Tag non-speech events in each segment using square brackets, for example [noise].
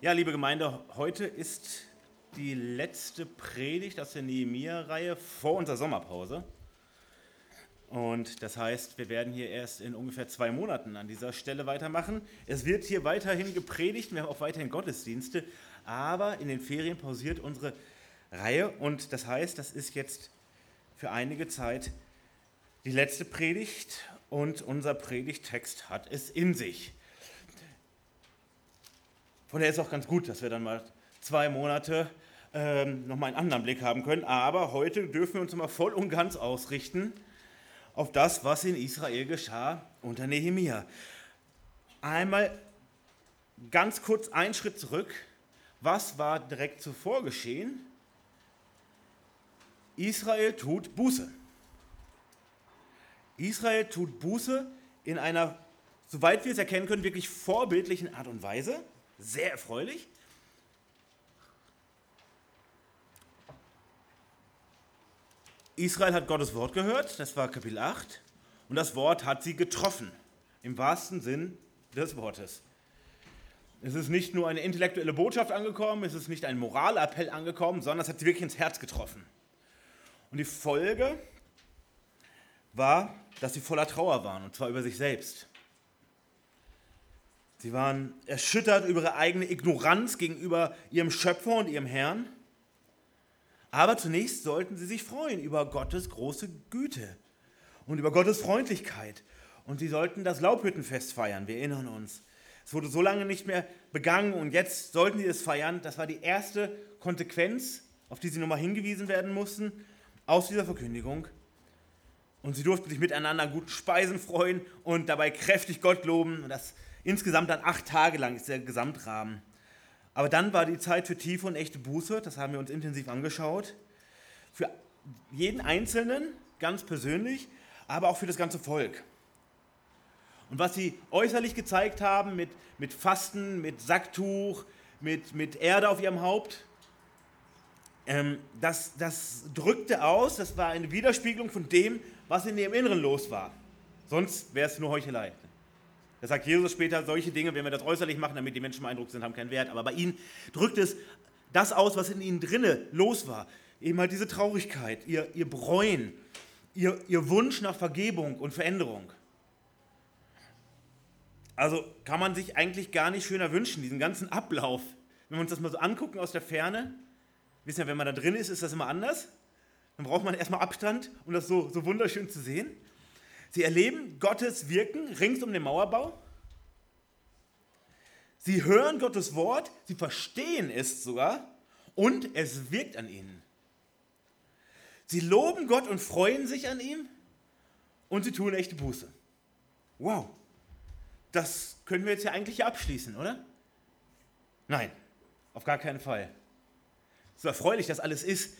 Ja, liebe Gemeinde, heute ist die letzte Predigt aus der Nehemiah-Reihe vor unserer Sommerpause. Und das heißt, wir werden hier erst in ungefähr zwei Monaten an dieser Stelle weitermachen. Es wird hier weiterhin gepredigt, wir haben auch weiterhin Gottesdienste, aber in den Ferien pausiert unsere Reihe und das heißt, das ist jetzt für einige Zeit die letzte Predigt und unser Predigttext hat es in sich. Von daher ist auch ganz gut, dass wir dann mal zwei Monate ähm, nochmal einen anderen Blick haben können. Aber heute dürfen wir uns mal voll und ganz ausrichten auf das, was in Israel geschah unter Nehemia. Einmal ganz kurz einen Schritt zurück. Was war direkt zuvor geschehen? Israel tut Buße. Israel tut Buße in einer, soweit wir es erkennen können, wirklich vorbildlichen Art und Weise. Sehr erfreulich. Israel hat Gottes Wort gehört, das war Kapitel 8, und das Wort hat sie getroffen, im wahrsten Sinn des Wortes. Es ist nicht nur eine intellektuelle Botschaft angekommen, es ist nicht ein Moralappell angekommen, sondern es hat sie wirklich ins Herz getroffen. Und die Folge war, dass sie voller Trauer waren, und zwar über sich selbst. Sie waren erschüttert über ihre eigene Ignoranz gegenüber ihrem Schöpfer und ihrem Herrn. Aber zunächst sollten sie sich freuen über Gottes große Güte und über Gottes Freundlichkeit. Und sie sollten das Laubhüttenfest feiern, wir erinnern uns. Es wurde so lange nicht mehr begangen und jetzt sollten sie es feiern. Das war die erste Konsequenz, auf die sie nochmal hingewiesen werden mussten, aus dieser Verkündigung. Und sie durften sich miteinander an guten Speisen freuen und dabei kräftig Gott loben. Und das insgesamt dann acht Tage lang ist der Gesamtrahmen. Aber dann war die Zeit für tiefe und echte Buße, das haben wir uns intensiv angeschaut. Für jeden Einzelnen, ganz persönlich, aber auch für das ganze Volk. Und was sie äußerlich gezeigt haben mit, mit Fasten, mit Sacktuch, mit, mit Erde auf ihrem Haupt, ähm, das, das drückte aus, das war eine Widerspiegelung von dem, was in ihrem Inneren los war. Sonst wäre es nur Heuchelei. Da sagt Jesus später, solche Dinge, wenn wir das äußerlich machen, damit die Menschen beeindruckt sind, haben keinen Wert. Aber bei ihnen drückt es das aus, was in ihnen drinne los war. Eben halt diese Traurigkeit, ihr, ihr Bräuen, ihr, ihr Wunsch nach Vergebung und Veränderung. Also kann man sich eigentlich gar nicht schöner wünschen, diesen ganzen Ablauf. Wenn wir uns das mal so angucken aus der Ferne, wissen ja, wenn man da drin ist, ist das immer anders. Dann braucht man erstmal Abstand, um das so, so wunderschön zu sehen. Sie erleben Gottes Wirken rings um den Mauerbau. Sie hören Gottes Wort, sie verstehen es sogar und es wirkt an ihnen. Sie loben Gott und freuen sich an ihm und sie tun echte Buße. Wow, das können wir jetzt ja eigentlich abschließen, oder? Nein, auf gar keinen Fall. So erfreulich das alles ist,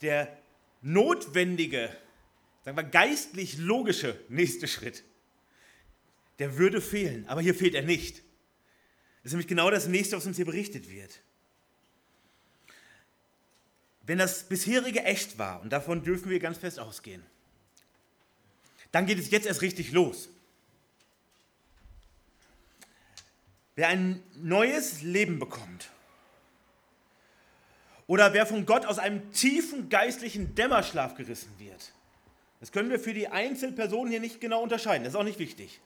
der notwendige sagen wir, geistlich logische nächste Schritt, der würde fehlen. Aber hier fehlt er nicht. Das ist nämlich genau das nächste, was uns hier berichtet wird. Wenn das bisherige echt war, und davon dürfen wir ganz fest ausgehen, dann geht es jetzt erst richtig los. Wer ein neues Leben bekommt, oder wer von Gott aus einem tiefen geistlichen Dämmerschlaf gerissen wird, das können wir für die Einzelpersonen hier nicht genau unterscheiden, das ist auch nicht wichtig.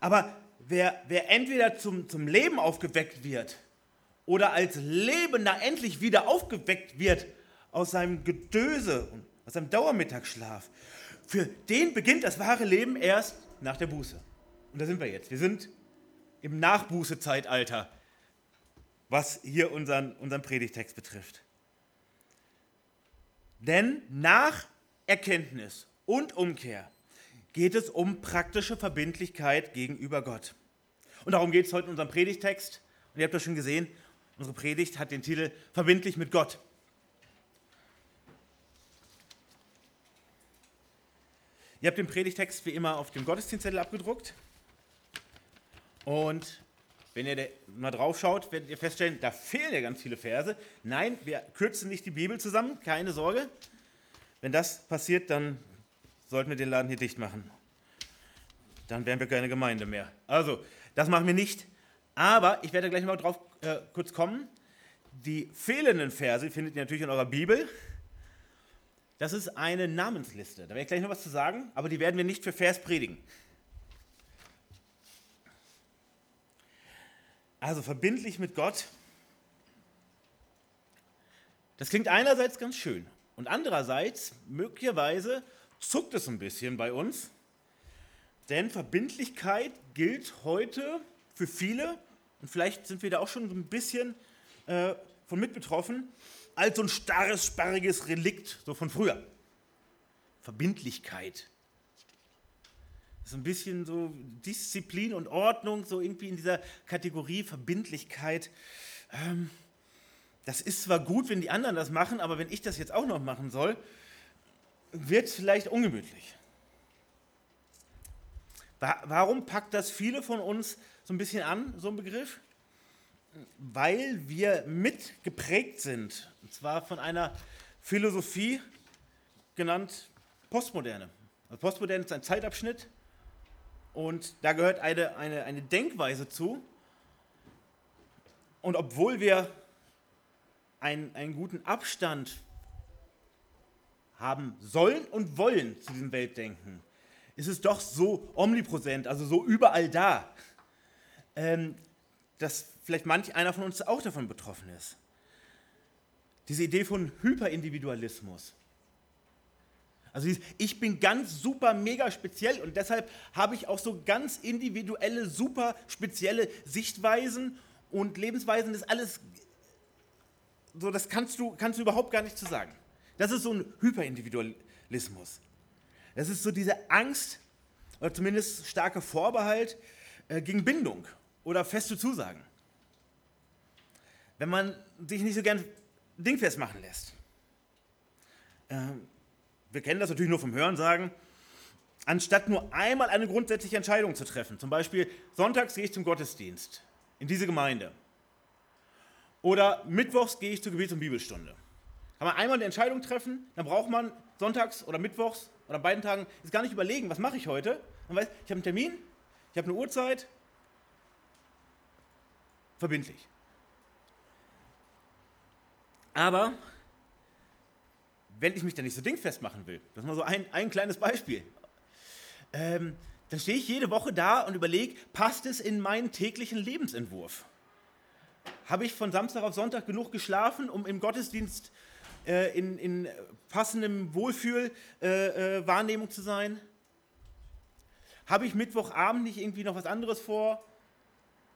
Aber wer, wer entweder zum, zum Leben aufgeweckt wird oder als Lebender endlich wieder aufgeweckt wird aus seinem Gedöse und aus seinem Dauermittagsschlaf, für den beginnt das wahre Leben erst nach der Buße. Und da sind wir jetzt. Wir sind im Nachbußezeitalter, was hier unseren, unseren Predigtext betrifft. Denn nach Erkenntnis und Umkehr geht es um praktische Verbindlichkeit gegenüber Gott. Und darum geht es heute in unserem Predigtext. Und ihr habt das schon gesehen, unsere Predigt hat den Titel Verbindlich mit Gott. Ihr habt den Predigtext wie immer auf dem Gottesdienstzettel abgedruckt. Und wenn ihr mal drauf schaut, werdet ihr feststellen, da fehlen ja ganz viele Verse. Nein, wir kürzen nicht die Bibel zusammen, keine Sorge. Wenn das passiert, dann sollten wir den Laden hier dicht machen. Dann wären wir keine Gemeinde mehr. Also, das machen wir nicht. Aber ich werde gleich mal drauf äh, kurz kommen. Die fehlenden Verse findet ihr natürlich in eurer Bibel. Das ist eine Namensliste. Da werde ich gleich noch was zu sagen, aber die werden wir nicht für Vers predigen. Also verbindlich mit Gott. Das klingt einerseits ganz schön und andererseits möglicherweise zuckt es ein bisschen bei uns, denn Verbindlichkeit gilt heute für viele und vielleicht sind wir da auch schon so ein bisschen äh, von mit betroffen, als so ein starres, sparriges Relikt, so von früher. Verbindlichkeit. So ein bisschen so Disziplin und Ordnung, so irgendwie in dieser Kategorie Verbindlichkeit. Ähm, das ist zwar gut, wenn die anderen das machen, aber wenn ich das jetzt auch noch machen soll, wird es vielleicht ungemütlich. Warum packt das viele von uns so ein bisschen an, so ein Begriff? weil wir mitgeprägt sind, und zwar von einer Philosophie genannt Postmoderne. Also Postmoderne ist ein Zeitabschnitt und da gehört eine, eine, eine Denkweise zu. Und obwohl wir einen, einen guten Abstand haben sollen und wollen zu diesem Weltdenken, ist es doch so omnipräsent, also so überall da, ähm, dass vielleicht manch einer von uns auch davon betroffen ist. Diese Idee von Hyperindividualismus. Also ich bin ganz super mega speziell und deshalb habe ich auch so ganz individuelle, super spezielle Sichtweisen und Lebensweisen. Das alles so, das kannst du, kannst du überhaupt gar nicht zu sagen. Das ist so ein Hyperindividualismus. Das ist so diese Angst oder zumindest starke Vorbehalt äh, gegen Bindung oder feste Zusagen wenn man sich nicht so gern dingfest machen lässt. Ähm, wir kennen das natürlich nur vom Hören sagen. Anstatt nur einmal eine grundsätzliche Entscheidung zu treffen, zum Beispiel sonntags gehe ich zum Gottesdienst in diese Gemeinde oder mittwochs gehe ich zur Gebets- und Bibelstunde. Kann man einmal eine Entscheidung treffen, dann braucht man sonntags oder mittwochs oder an beiden Tagen jetzt gar nicht überlegen, was mache ich heute. Man weiß, ich habe einen Termin, ich habe eine Uhrzeit, verbindlich. Aber wenn ich mich da nicht so dingfest machen will, das ist mal so ein, ein kleines Beispiel, ähm, dann stehe ich jede Woche da und überlege, passt es in meinen täglichen Lebensentwurf? Habe ich von Samstag auf Sonntag genug geschlafen, um im Gottesdienst äh, in, in, passendem Wohlfühl-Wahrnehmung äh, äh, zu sein? Habe ich Mittwochabend nicht irgendwie noch was anderes vor?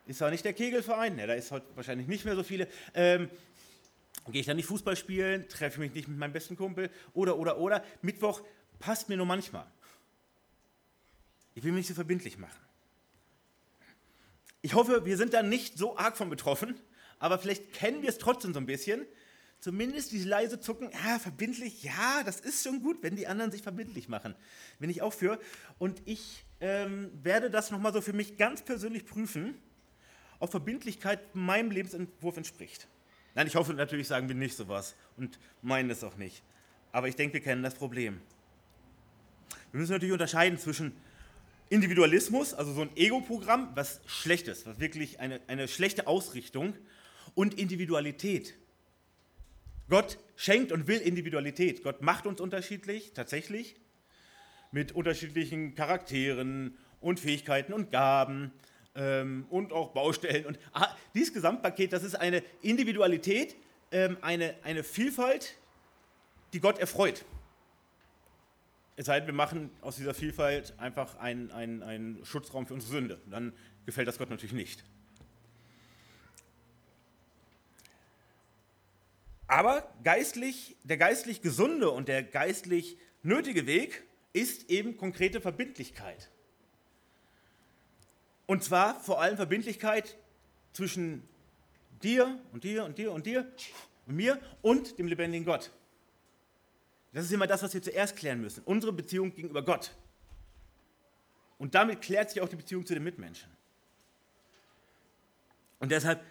Ist zwar nicht der Kegelverein, ne, da ist heute wahrscheinlich nicht mehr so viele. Ähm, Gehe ich dann nicht Fußball spielen, treffe mich nicht mit meinem besten Kumpel oder, oder, oder. Mittwoch passt mir nur manchmal. Ich will mich nicht so verbindlich machen. Ich hoffe, wir sind da nicht so arg von betroffen, aber vielleicht kennen wir es trotzdem so ein bisschen. Zumindest diese leise Zucken, ja, verbindlich, ja, das ist schon gut, wenn die anderen sich verbindlich machen. Bin ich auch für. Und ich ähm, werde das nochmal so für mich ganz persönlich prüfen, ob Verbindlichkeit meinem Lebensentwurf entspricht. Nein, ich hoffe natürlich, sagen wir nicht sowas und meinen das auch nicht. Aber ich denke, wir kennen das Problem. Wir müssen natürlich unterscheiden zwischen Individualismus, also so ein Ego-Programm, was schlecht ist, was wirklich eine, eine schlechte Ausrichtung, und Individualität. Gott schenkt und will Individualität. Gott macht uns unterschiedlich, tatsächlich, mit unterschiedlichen Charakteren und Fähigkeiten und Gaben ähm, und auch Baustellen. Und ah, dieses Gesamtpaket, das ist eine Individualität, ähm, eine, eine Vielfalt, die Gott erfreut. Es sei denn, wir machen aus dieser Vielfalt einfach einen, einen, einen Schutzraum für unsere Sünde. Dann gefällt das Gott natürlich nicht. Aber geistlich, der geistlich gesunde und der geistlich nötige Weg ist eben konkrete Verbindlichkeit. Und zwar vor allem Verbindlichkeit zwischen dir und dir und dir und dir und mir und dem lebendigen Gott. Das ist immer das, was wir zuerst klären müssen. Unsere Beziehung gegenüber Gott. Und damit klärt sich auch die Beziehung zu den Mitmenschen. Und deshalb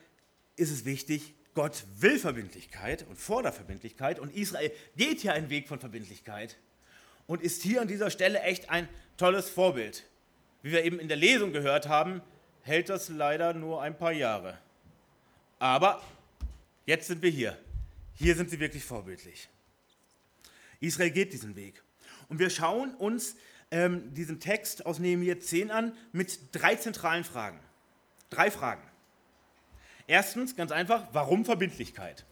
ist es wichtig, Gott will Verbindlichkeit und fordert Verbindlichkeit und Israel geht hier einen Weg von Verbindlichkeit und ist hier an dieser Stelle echt ein tolles Vorbild wie wir eben in der Lesung gehört haben, hält das leider nur ein paar Jahre. Aber jetzt sind wir hier. Hier sind sie wirklich vorbildlich. Israel geht diesen Weg. Und wir schauen uns ähm, diesen Text aus Nehemiah 10 an mit drei zentralen Fragen. Drei Fragen. Erstens, ganz einfach, warum Verbindlichkeit?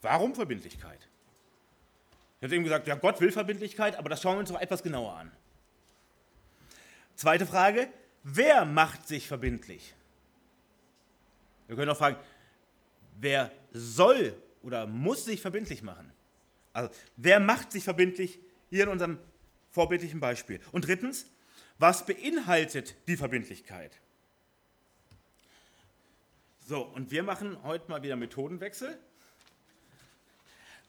Warum Verbindlichkeit? Ich habe eben gesagt, ja, Gott will Verbindlichkeit, aber das schauen wir uns noch etwas genauer an. Zweite Frage, wer macht sich verbindlich? Wir können auch fragen, wer soll oder muss sich verbindlich machen? Also, wer macht sich verbindlich hier in unserem vorbildlichen Beispiel? Und drittens, was beinhaltet die Verbindlichkeit? So, und wir machen heute mal wieder Methodenwechsel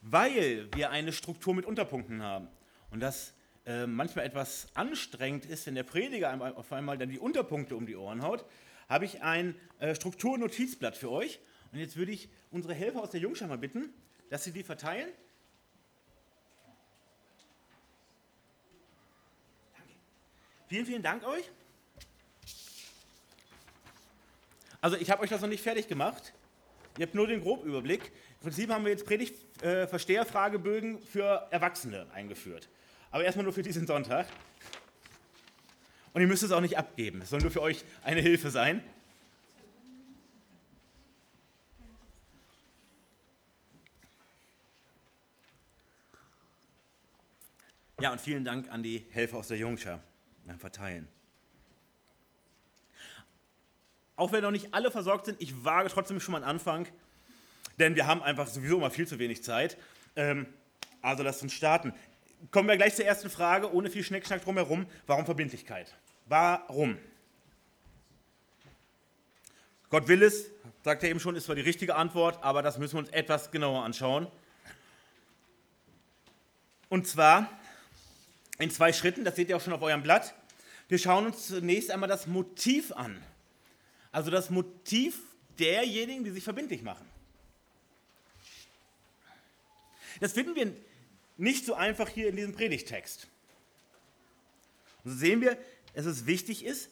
weil wir eine Struktur mit Unterpunkten haben und das äh, manchmal etwas anstrengend ist, wenn der Prediger auf einmal dann die Unterpunkte um die Ohren haut, habe ich ein äh, Strukturnotizblatt für euch. Und jetzt würde ich unsere Helfer aus der Jungschar mal bitten, dass sie die verteilen. Danke. Vielen, vielen Dank euch. Also ich habe euch das noch nicht fertig gemacht. Ihr habt nur den Grobüberblick. Im Prinzip haben wir jetzt Predigt-Versteherfragebögen äh, für Erwachsene eingeführt. Aber erstmal nur für diesen Sonntag. Und ihr müsst es auch nicht abgeben. Es soll nur für euch eine Hilfe sein. Ja, und vielen Dank an die Helfer aus der Jungschar beim Verteilen. Auch wenn noch nicht alle versorgt sind, ich wage trotzdem schon mal einen Anfang, denn wir haben einfach sowieso immer viel zu wenig Zeit. Ähm, also lasst uns starten. Kommen wir gleich zur ersten Frage, ohne viel Schneckschnack drumherum. Warum Verbindlichkeit? Warum? Gott will es, sagt er eben schon, ist zwar die richtige Antwort, aber das müssen wir uns etwas genauer anschauen. Und zwar in zwei Schritten, das seht ihr auch schon auf eurem Blatt. Wir schauen uns zunächst einmal das Motiv an. Also das Motiv derjenigen, die sich verbindlich machen. Das finden wir nicht so einfach hier in diesem Predigtext. Und so sehen wir, dass es wichtig ist,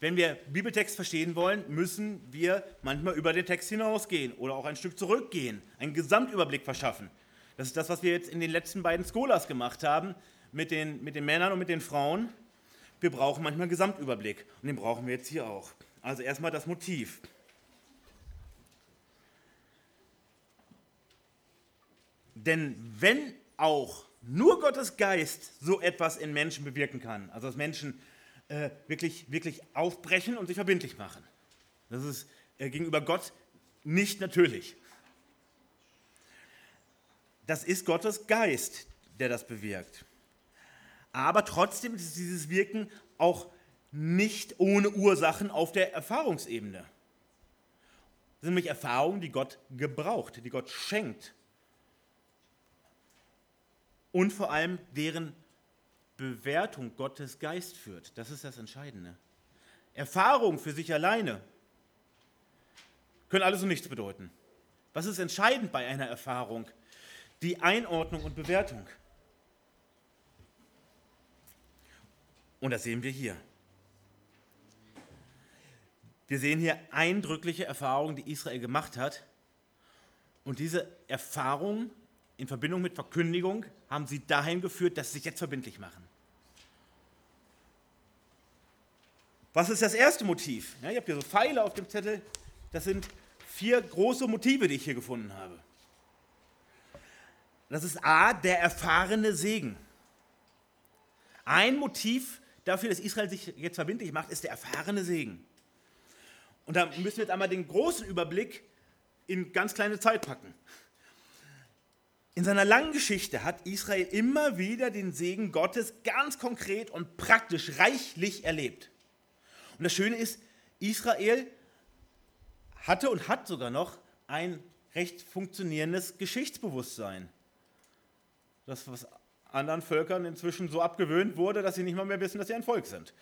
wenn wir Bibeltext verstehen wollen, müssen wir manchmal über den Text hinausgehen oder auch ein Stück zurückgehen, einen Gesamtüberblick verschaffen. Das ist das, was wir jetzt in den letzten beiden Skolas gemacht haben, mit den, mit den Männern und mit den Frauen. Wir brauchen manchmal einen Gesamtüberblick und den brauchen wir jetzt hier auch. Also erstmal das Motiv. Denn wenn auch nur Gottes Geist so etwas in Menschen bewirken kann, also dass Menschen äh, wirklich, wirklich aufbrechen und sich verbindlich machen, das ist äh, gegenüber Gott nicht natürlich. Das ist Gottes Geist, der das bewirkt. Aber trotzdem ist dieses Wirken auch nicht ohne Ursachen auf der Erfahrungsebene. Das sind nämlich Erfahrungen, die Gott gebraucht, die Gott schenkt. Und vor allem deren Bewertung Gottes Geist führt. Das ist das Entscheidende. Erfahrung für sich alleine können alles und nichts bedeuten. Was ist entscheidend bei einer Erfahrung? Die Einordnung und Bewertung. Und das sehen wir hier. Wir sehen hier eindrückliche Erfahrungen, die Israel gemacht hat. Und diese Erfahrungen in Verbindung mit Verkündigung haben sie dahin geführt, dass sie sich jetzt verbindlich machen. Was ist das erste Motiv? Ja, ihr habt hier so Pfeile auf dem Zettel. Das sind vier große Motive, die ich hier gefunden habe. Das ist A, der erfahrene Segen. Ein Motiv dafür, dass Israel sich jetzt verbindlich macht, ist der erfahrene Segen. Und da müssen wir jetzt einmal den großen Überblick in ganz kleine Zeit packen. In seiner langen Geschichte hat Israel immer wieder den Segen Gottes ganz konkret und praktisch reichlich erlebt. Und das Schöne ist, Israel hatte und hat sogar noch ein recht funktionierendes Geschichtsbewusstsein. Das, was anderen Völkern inzwischen so abgewöhnt wurde, dass sie nicht mal mehr wissen, dass sie ein Volk sind.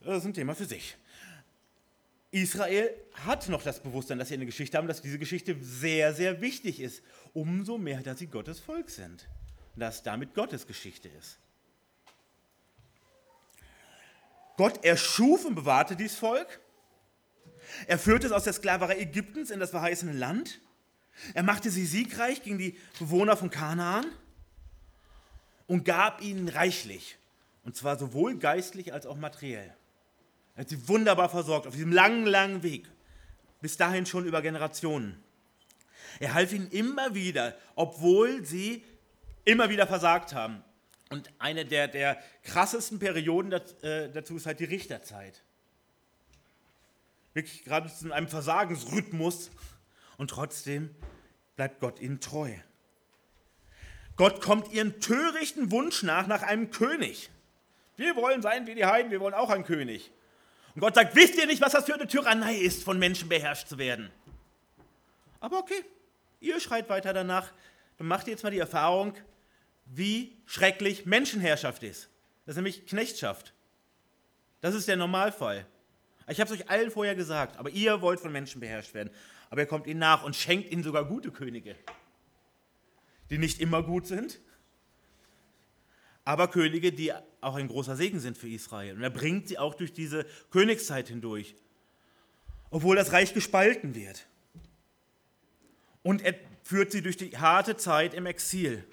Das ist ein Thema für sich. Israel hat noch das Bewusstsein, dass sie eine Geschichte haben, dass diese Geschichte sehr, sehr wichtig ist. Umso mehr, dass sie Gottes Volk sind. Dass damit Gottes Geschichte ist. Gott erschuf und bewahrte dieses Volk. Er führte es aus der Sklaverei Ägyptens in das verheißene Land. Er machte sie siegreich gegen die Bewohner von Kanaan und gab ihnen reichlich. Und zwar sowohl geistlich als auch materiell. Er hat sie wunderbar versorgt auf diesem langen, langen Weg. Bis dahin schon über Generationen. Er half ihnen immer wieder, obwohl sie immer wieder versagt haben. Und eine der, der krassesten Perioden äh, dazu ist halt die Richterzeit. Wirklich gerade in einem Versagensrhythmus. Und trotzdem bleibt Gott ihnen treu. Gott kommt ihren törichten Wunsch nach, nach einem König. Wir wollen sein wie die Heiden, wir wollen auch einen König. Und Gott sagt, wisst ihr nicht, was das für eine Tyrannei ist, von Menschen beherrscht zu werden? Aber okay, ihr schreit weiter danach, dann macht ihr jetzt mal die Erfahrung, wie schrecklich Menschenherrschaft ist. Das ist nämlich Knechtschaft. Das ist der Normalfall. Ich habe es euch allen vorher gesagt, aber ihr wollt von Menschen beherrscht werden. Aber er kommt ihnen nach und schenkt ihnen sogar gute Könige, die nicht immer gut sind, aber Könige, die auch ein großer Segen sind für Israel. Und er bringt sie auch durch diese Königszeit hindurch, obwohl das Reich gespalten wird. Und er führt sie durch die harte Zeit im Exil,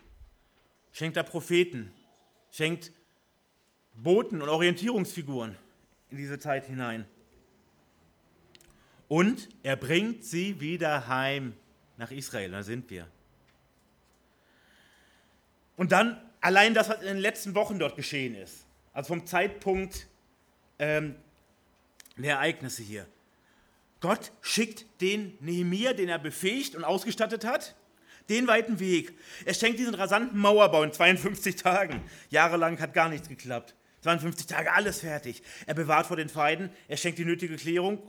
schenkt da Propheten, schenkt Boten und Orientierungsfiguren in diese Zeit hinein. Und er bringt sie wieder heim nach Israel, da sind wir. Und dann allein das, was in den letzten Wochen dort geschehen ist, also vom Zeitpunkt ähm, der Ereignisse hier. Gott schickt den Nehemiah, den er befähigt und ausgestattet hat, den weiten Weg. Er schenkt diesen rasanten Mauerbau in 52 Tagen. Jahrelang hat gar nichts geklappt. 52 Tage, alles fertig. Er bewahrt vor den Feinden, er schenkt die nötige Klärung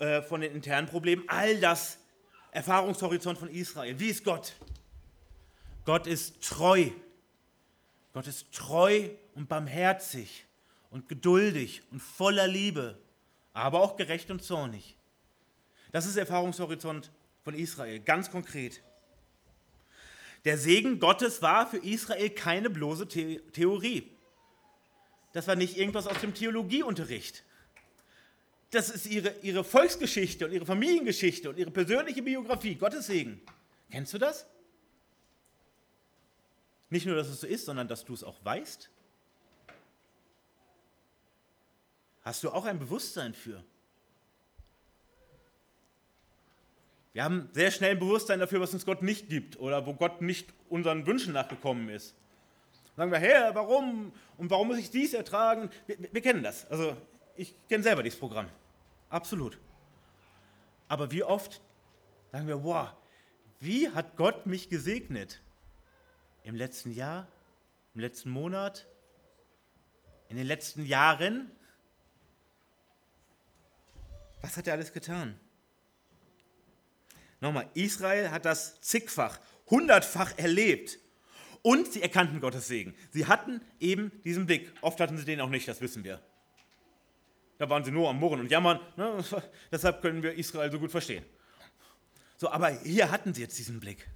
äh, von den internen Problemen. All das Erfahrungshorizont von Israel. Wie ist Gott? Gott ist treu. Gott ist treu und barmherzig und geduldig und voller Liebe, aber auch gerecht und zornig. Das ist der Erfahrungshorizont von Israel, ganz konkret. Der Segen Gottes war für Israel keine bloße The Theorie. Das war nicht irgendwas aus dem Theologieunterricht. Das ist ihre, ihre Volksgeschichte und ihre Familiengeschichte und ihre persönliche Biografie. Gottes Segen. Kennst du das? Nicht nur, dass es so ist, sondern dass du es auch weißt. Hast du auch ein Bewusstsein für? Wir haben sehr schnell ein Bewusstsein dafür, was uns Gott nicht gibt oder wo Gott nicht unseren Wünschen nachgekommen ist. Sagen wir, hey, warum und warum muss ich dies ertragen? Wir, wir kennen das. Also ich kenne selber dieses Programm. Absolut. Aber wie oft sagen wir, wow, wie hat Gott mich gesegnet? Im letzten Jahr, im letzten Monat, in den letzten Jahren? Was hat er alles getan? Nochmal, Israel hat das zigfach, hundertfach erlebt. Und sie erkannten Gottes Segen. Sie hatten eben diesen Blick. Oft hatten sie den auch nicht, das wissen wir. Da waren sie nur am Murren und Jammern. Ne? [laughs] Deshalb können wir Israel so gut verstehen. So, aber hier hatten sie jetzt diesen Blick.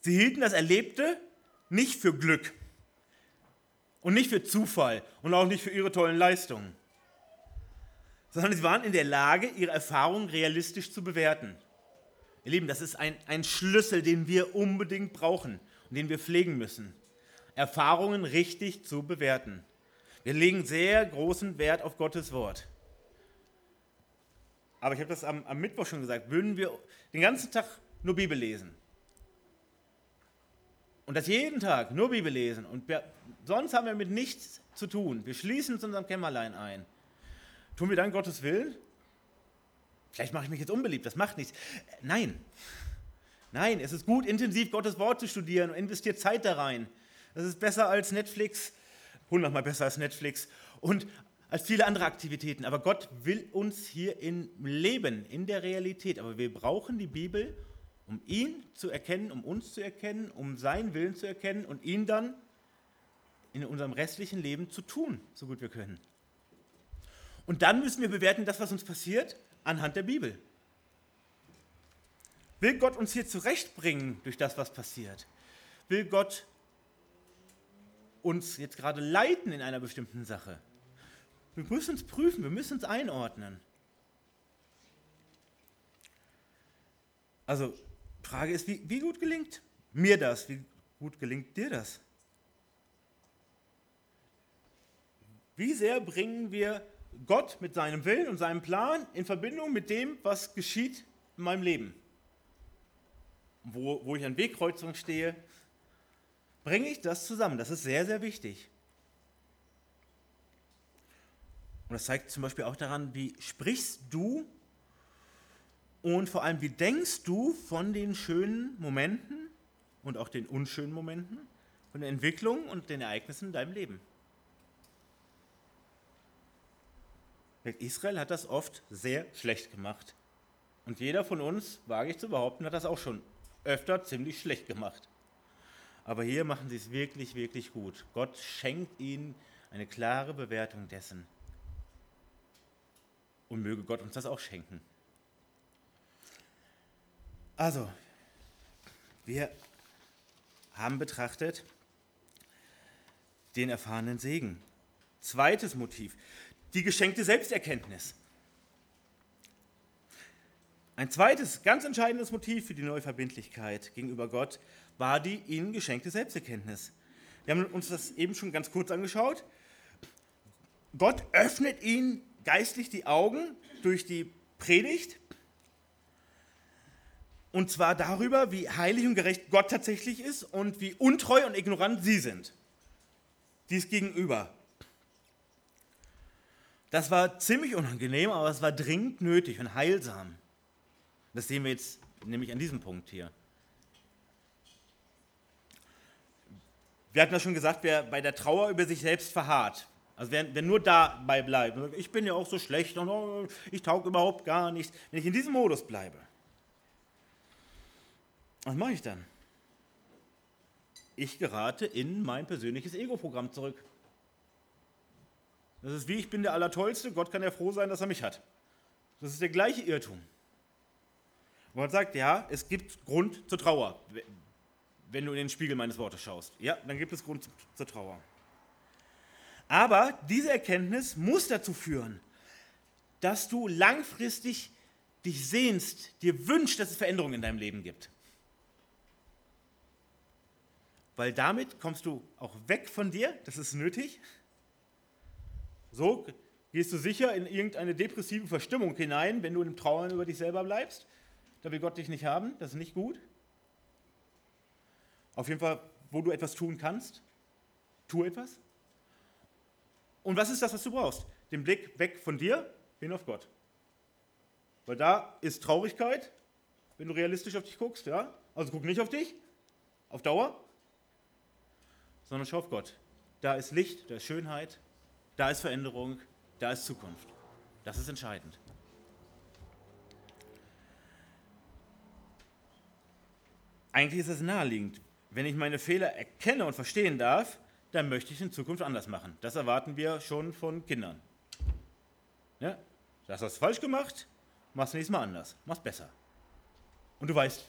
Sie hielten das Erlebte nicht für Glück und nicht für Zufall und auch nicht für ihre tollen Leistungen, sondern sie waren in der Lage, ihre Erfahrungen realistisch zu bewerten. Ihr Lieben, das ist ein, ein Schlüssel, den wir unbedingt brauchen und den wir pflegen müssen. Erfahrungen richtig zu bewerten. Wir legen sehr großen Wert auf Gottes Wort. Aber ich habe das am, am Mittwoch schon gesagt, würden wir den ganzen Tag nur Bibel lesen, und das jeden Tag, nur Bibel lesen. Und wir, sonst haben wir mit nichts zu tun. Wir schließen uns unserem Kämmerlein ein. Tun wir dann Gottes Willen? Vielleicht mache ich mich jetzt unbeliebt, das macht nichts. Nein. Nein, es ist gut, intensiv Gottes Wort zu studieren und investiert Zeit da rein. Das ist besser als Netflix, hundertmal besser als Netflix und als viele andere Aktivitäten. Aber Gott will uns hier im Leben, in der Realität. Aber wir brauchen die Bibel, um ihn zu erkennen, um uns zu erkennen, um seinen Willen zu erkennen und ihn dann in unserem restlichen Leben zu tun, so gut wir können. Und dann müssen wir bewerten, das, was uns passiert, anhand der Bibel. Will Gott uns hier zurechtbringen durch das, was passiert? Will Gott uns jetzt gerade leiten in einer bestimmten Sache. Wir müssen uns prüfen, wir müssen uns einordnen. Also, Frage ist, wie, wie gut gelingt mir das? Wie gut gelingt dir das? Wie sehr bringen wir Gott mit seinem Willen und seinem Plan in Verbindung mit dem, was geschieht in meinem Leben? Wo, wo ich an Wegkreuzungen stehe, bringe ich das zusammen. Das ist sehr, sehr wichtig. Und das zeigt zum Beispiel auch daran, wie sprichst du und vor allem, wie denkst du von den schönen Momenten und auch den unschönen Momenten, von der Entwicklung und den Ereignissen in deinem Leben? Israel hat das oft sehr schlecht gemacht. Und jeder von uns, wage ich zu behaupten, hat das auch schon öfter ziemlich schlecht gemacht. Aber hier machen sie es wirklich, wirklich gut. Gott schenkt ihnen eine klare Bewertung dessen. Und möge Gott uns das auch schenken. Also, wir haben betrachtet den erfahrenen Segen. Zweites Motiv, die geschenkte Selbsterkenntnis. Ein zweites, ganz entscheidendes Motiv für die neue Verbindlichkeit gegenüber Gott war die ihnen geschenkte Selbsterkenntnis. Wir haben uns das eben schon ganz kurz angeschaut. Gott öffnet ihnen geistlich die Augen durch die Predigt. Und zwar darüber, wie heilig und gerecht Gott tatsächlich ist und wie untreu und ignorant sie sind. Dies gegenüber. Das war ziemlich unangenehm, aber es war dringend nötig und heilsam. Das sehen wir jetzt nämlich an diesem Punkt hier. Wir hatten ja schon gesagt, wer bei der Trauer über sich selbst verharrt, also wer, wer nur dabei bleibt, ich bin ja auch so schlecht und oh, ich tauge überhaupt gar nichts, wenn ich in diesem Modus bleibe, was mache ich dann? Ich gerate in mein persönliches Ego-Programm zurück. Das ist wie, ich bin der Allertollste, Gott kann ja froh sein, dass er mich hat. Das ist der gleiche Irrtum. Man sagt, ja, es gibt Grund zur Trauer, wenn du in den Spiegel meines Wortes schaust. Ja, dann gibt es Grund zur Trauer. Aber diese Erkenntnis muss dazu führen, dass du langfristig dich sehnst, dir wünschst, dass es Veränderungen in deinem Leben gibt. Weil damit kommst du auch weg von dir, das ist nötig, so gehst du sicher in irgendeine depressive Verstimmung hinein, wenn du im Trauern über dich selber bleibst. Da will Gott dich nicht haben, das ist nicht gut. Auf jeden Fall, wo du etwas tun kannst, tu etwas. Und was ist das, was du brauchst? Den Blick weg von dir hin auf Gott. Weil da ist Traurigkeit, wenn du realistisch auf dich guckst, ja? Also guck nicht auf dich, auf Dauer, sondern schau auf Gott. Da ist Licht, da ist Schönheit, da ist Veränderung, da ist Zukunft. Das ist entscheidend. Eigentlich ist es naheliegend. Wenn ich meine Fehler erkenne und verstehen darf, dann möchte ich in Zukunft anders machen. Das erwarten wir schon von Kindern. Ja? Du hast was falsch gemacht, machst nächstes Mal anders, machst besser. Und du weißt,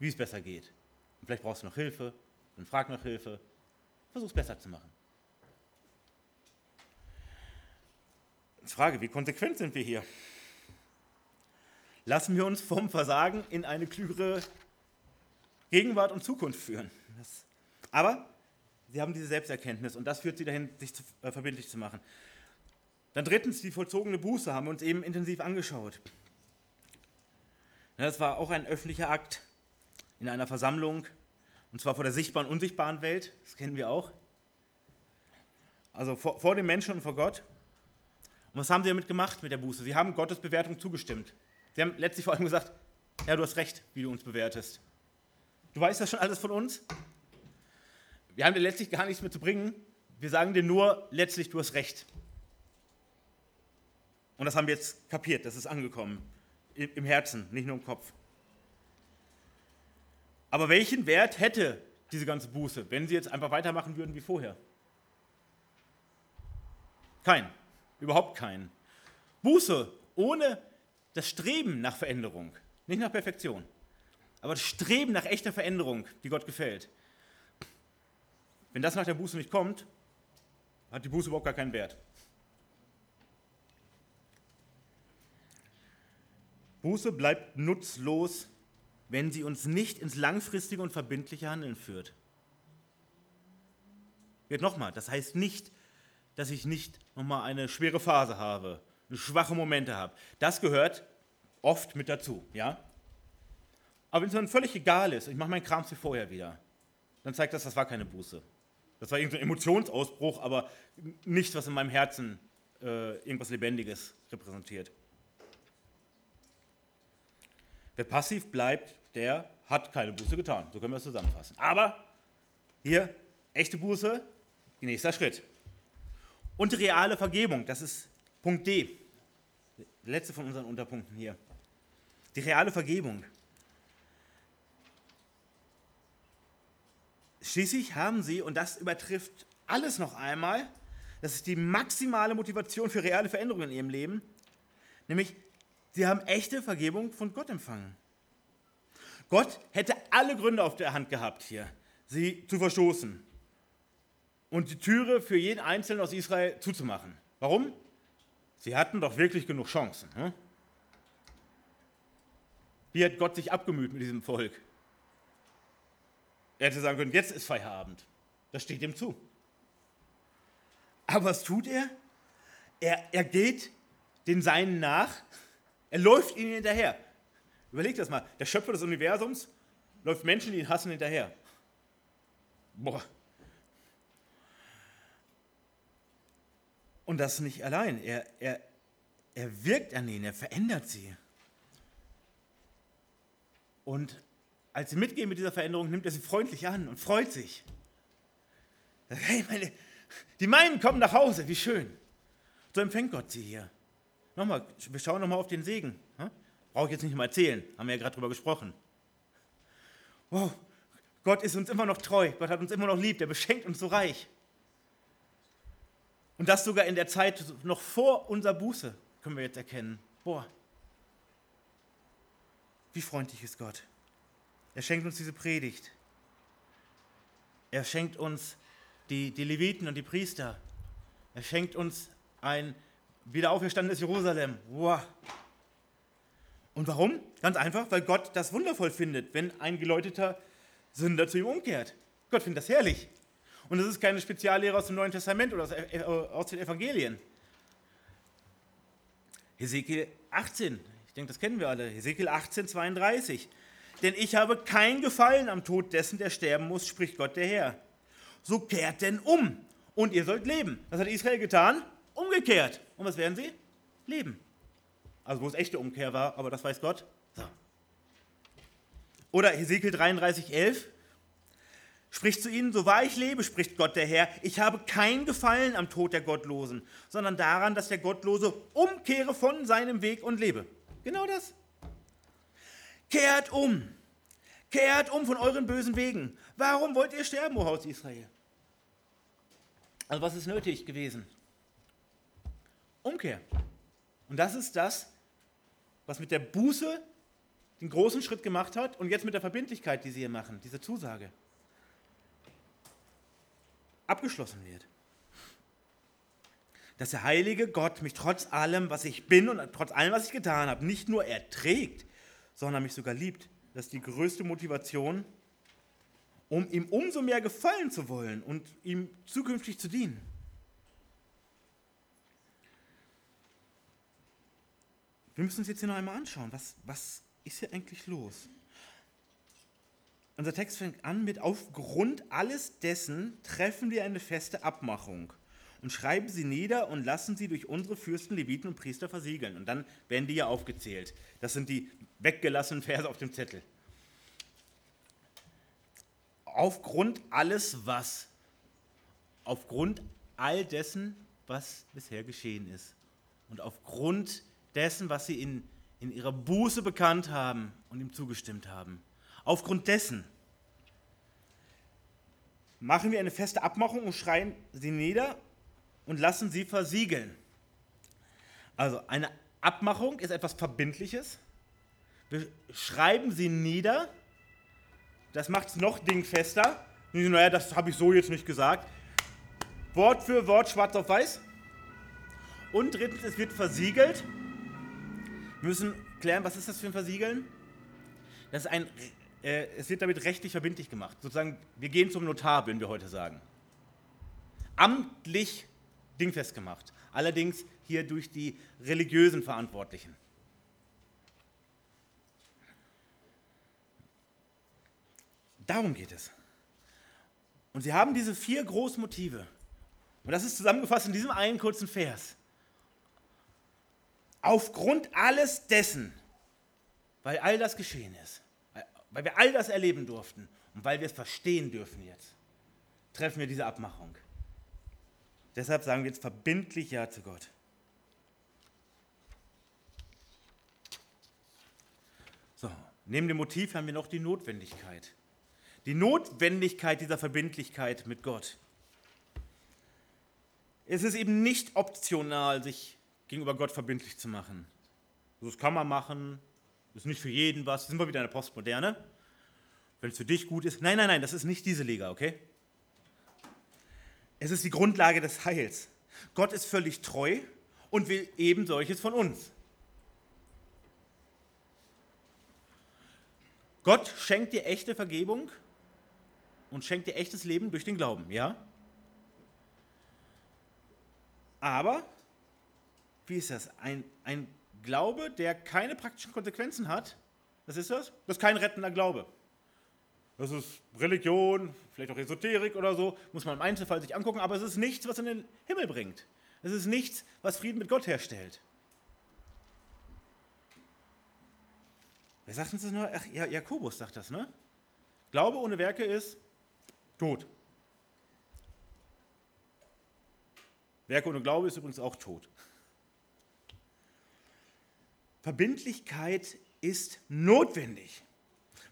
wie es besser geht. Und vielleicht brauchst du noch Hilfe, dann frag nach Hilfe, versuch es besser zu machen. Jetzt Frage, wie konsequent sind wir hier? Lassen wir uns vom Versagen in eine klügere Gegenwart und Zukunft führen. Das, aber sie haben diese Selbsterkenntnis und das führt sie dahin, sich zu, äh, verbindlich zu machen. Dann drittens, die vollzogene Buße haben wir uns eben intensiv angeschaut. Das war auch ein öffentlicher Akt in einer Versammlung, und zwar vor der sichtbaren und unsichtbaren Welt, das kennen wir auch. Also vor, vor dem Menschen und vor Gott. Und was haben sie damit gemacht mit der Buße? Sie haben Gottes Bewertung zugestimmt. Sie haben letztlich vor allem gesagt, ja, du hast recht, wie du uns bewertest. Du weißt das schon alles von uns. Wir haben dir letztlich gar nichts mehr zu bringen. Wir sagen dir nur, letztlich, du hast recht. Und das haben wir jetzt kapiert, das ist angekommen. Im Herzen, nicht nur im Kopf. Aber welchen Wert hätte diese ganze Buße, wenn sie jetzt einfach weitermachen würden wie vorher? Kein. Überhaupt keinen. Buße ohne das Streben nach Veränderung, nicht nach Perfektion, aber das Streben nach echter Veränderung, die Gott gefällt, Wenn das nach der Buße nicht kommt, hat die Buße überhaupt gar keinen Wert. Buße bleibt nutzlos, wenn sie uns nicht ins langfristige und verbindliche Handeln führt. Jetzt nochmal, das heißt nicht, dass ich nicht nochmal eine schwere Phase habe, schwache Momente habe. Das gehört oft mit dazu, ja. Aber wenn es dann völlig egal ist, ich mache meinen Kram wie vorher wieder, dann zeigt das, das war keine Buße. Das war irgendein Emotionsausbruch, aber nichts, was in meinem Herzen äh, irgendwas Lebendiges repräsentiert. Wer passiv bleibt, der hat keine Buße getan. So können wir es zusammenfassen. Aber hier, echte Buße, nächster Schritt. Und reale Vergebung, das ist Punkt D. Der letzte von unseren Unterpunkten hier. Die reale Vergebung. Schließlich haben sie, und das übertrifft alles noch einmal, das ist die maximale Motivation für reale Veränderungen in ihrem Leben, nämlich sie haben echte Vergebung von Gott empfangen. Gott hätte alle Gründe auf der Hand gehabt hier, sie zu verstoßen und die Türe für jeden Einzelnen aus Israel zuzumachen. Warum? Sie hatten doch wirklich genug Chancen. Hm? Wie hat Gott sich abgemüht mit diesem Volk? Er hätte sagen können, jetzt ist Feierabend. Das steht ihm zu. Aber was tut er? Er, er geht den Seinen nach, er läuft ihnen hinterher. Überleg das mal, der Schöpfer des Universums läuft Menschen, die ihn hassen, hinterher. Boah. Und das nicht allein. Er, er, er wirkt an ihnen, er verändert sie. Und als sie mitgehen mit dieser Veränderung, nimmt er sie freundlich an und freut sich. Hey, meine, die meinen kommen nach Hause, wie schön. So empfängt Gott sie hier. Nochmal, wir schauen nochmal auf den Segen. Brauche ich jetzt nicht mal erzählen, haben wir ja gerade drüber gesprochen. Wow, Gott ist uns immer noch treu, Gott hat uns immer noch lieb, der beschenkt uns so reich. Und das sogar in der Zeit noch vor unserer Buße können wir jetzt erkennen. Boah, wie freundlich ist Gott. Er schenkt uns diese Predigt. Er schenkt uns die, die Leviten und die Priester. Er schenkt uns ein wiederauferstandenes Jerusalem. Wow. Und warum? Ganz einfach, weil Gott das wundervoll findet, wenn ein geläuteter Sünder zu ihm umkehrt. Gott findet das herrlich. Und das ist keine Speziallehre aus dem Neuen Testament oder aus, äh, aus den Evangelien. Hesekiel 18, ich denke, das kennen wir alle. Hesekiel 18, 32. Denn ich habe kein Gefallen am Tod dessen, der sterben muss, spricht Gott der Herr. So kehrt denn um und ihr sollt leben. Was hat Israel getan? Umgekehrt. Und was werden sie? Leben. Also wo es echte Umkehr war, aber das weiß Gott. So. Oder Hesekiel 33, 11 spricht zu ihnen, so wahr ich lebe, spricht Gott der Herr, ich habe kein Gefallen am Tod der Gottlosen, sondern daran, dass der Gottlose umkehre von seinem Weg und lebe. Genau das. Kehrt um. Kehrt um von euren bösen Wegen. Warum wollt ihr sterben, o Haus Israel? Also was ist nötig gewesen? Umkehr. Und das ist das, was mit der Buße den großen Schritt gemacht hat und jetzt mit der Verbindlichkeit, die sie hier machen, diese Zusage abgeschlossen wird. Dass der heilige Gott mich trotz allem, was ich bin und trotz allem, was ich getan habe, nicht nur erträgt, sondern mich sogar liebt. Das ist die größte Motivation, um ihm umso mehr gefallen zu wollen und ihm zukünftig zu dienen. Wir müssen uns jetzt hier noch einmal anschauen, was, was ist hier eigentlich los? Unser Text fängt an mit, aufgrund alles dessen treffen wir eine feste Abmachung und schreiben sie nieder und lassen sie durch unsere Fürsten, Leviten und Priester versiegeln. Und dann werden die ja aufgezählt. Das sind die weggelassenen [laughs] Verse auf dem Zettel. Aufgrund alles was? Aufgrund all dessen, was bisher geschehen ist. Und aufgrund dessen, was sie in, in ihrer Buße bekannt haben und ihm zugestimmt haben. Aufgrund dessen machen wir eine feste Abmachung und schreien sie nieder und lassen sie versiegeln. Also eine Abmachung ist etwas Verbindliches. Wir schreiben sie nieder. Das macht es noch dingfester. Naja, das habe ich so jetzt nicht gesagt. Wort für Wort, schwarz auf weiß. Und drittens, es wird versiegelt. Müssen klären, was ist das für ein Versiegeln? Das ist ein, äh, es wird damit rechtlich verbindlich gemacht. Sozusagen, wir gehen zum Notar, würden wir heute sagen. Amtlich dingfest gemacht. Allerdings hier durch die religiösen Verantwortlichen. Darum geht es. Und sie haben diese vier großen Motive. Und das ist zusammengefasst in diesem einen kurzen Vers. Aufgrund alles dessen, weil all das geschehen ist, weil wir all das erleben durften und weil wir es verstehen dürfen jetzt, treffen wir diese Abmachung. Deshalb sagen wir jetzt verbindlich Ja zu Gott. So, neben dem Motiv haben wir noch die Notwendigkeit. Die Notwendigkeit dieser Verbindlichkeit mit Gott. Es ist eben nicht optional, sich gegenüber Gott verbindlich zu machen. Das kann man machen, das ist nicht für jeden was. Sind wir wieder in der Postmoderne. Wenn es für dich gut ist. Nein, nein, nein, das ist nicht diese Liga, okay? Es ist die Grundlage des Heils. Gott ist völlig treu und will eben solches von uns. Gott schenkt dir echte Vergebung und schenkt dir echtes Leben durch den Glauben, ja? Aber, wie ist das? Ein, ein Glaube, der keine praktischen Konsequenzen hat, was ist das? Das ist kein rettender Glaube. Das ist Religion, vielleicht auch Esoterik oder so, muss man im Einzelfall sich angucken, aber es ist nichts, was in den Himmel bringt. Es ist nichts, was Frieden mit Gott herstellt. Wer sagt uns das noch? Ach, Jakobus sagt das, ne? Glaube ohne Werke ist tot. Werke ohne Glaube ist übrigens auch tot. Verbindlichkeit ist notwendig.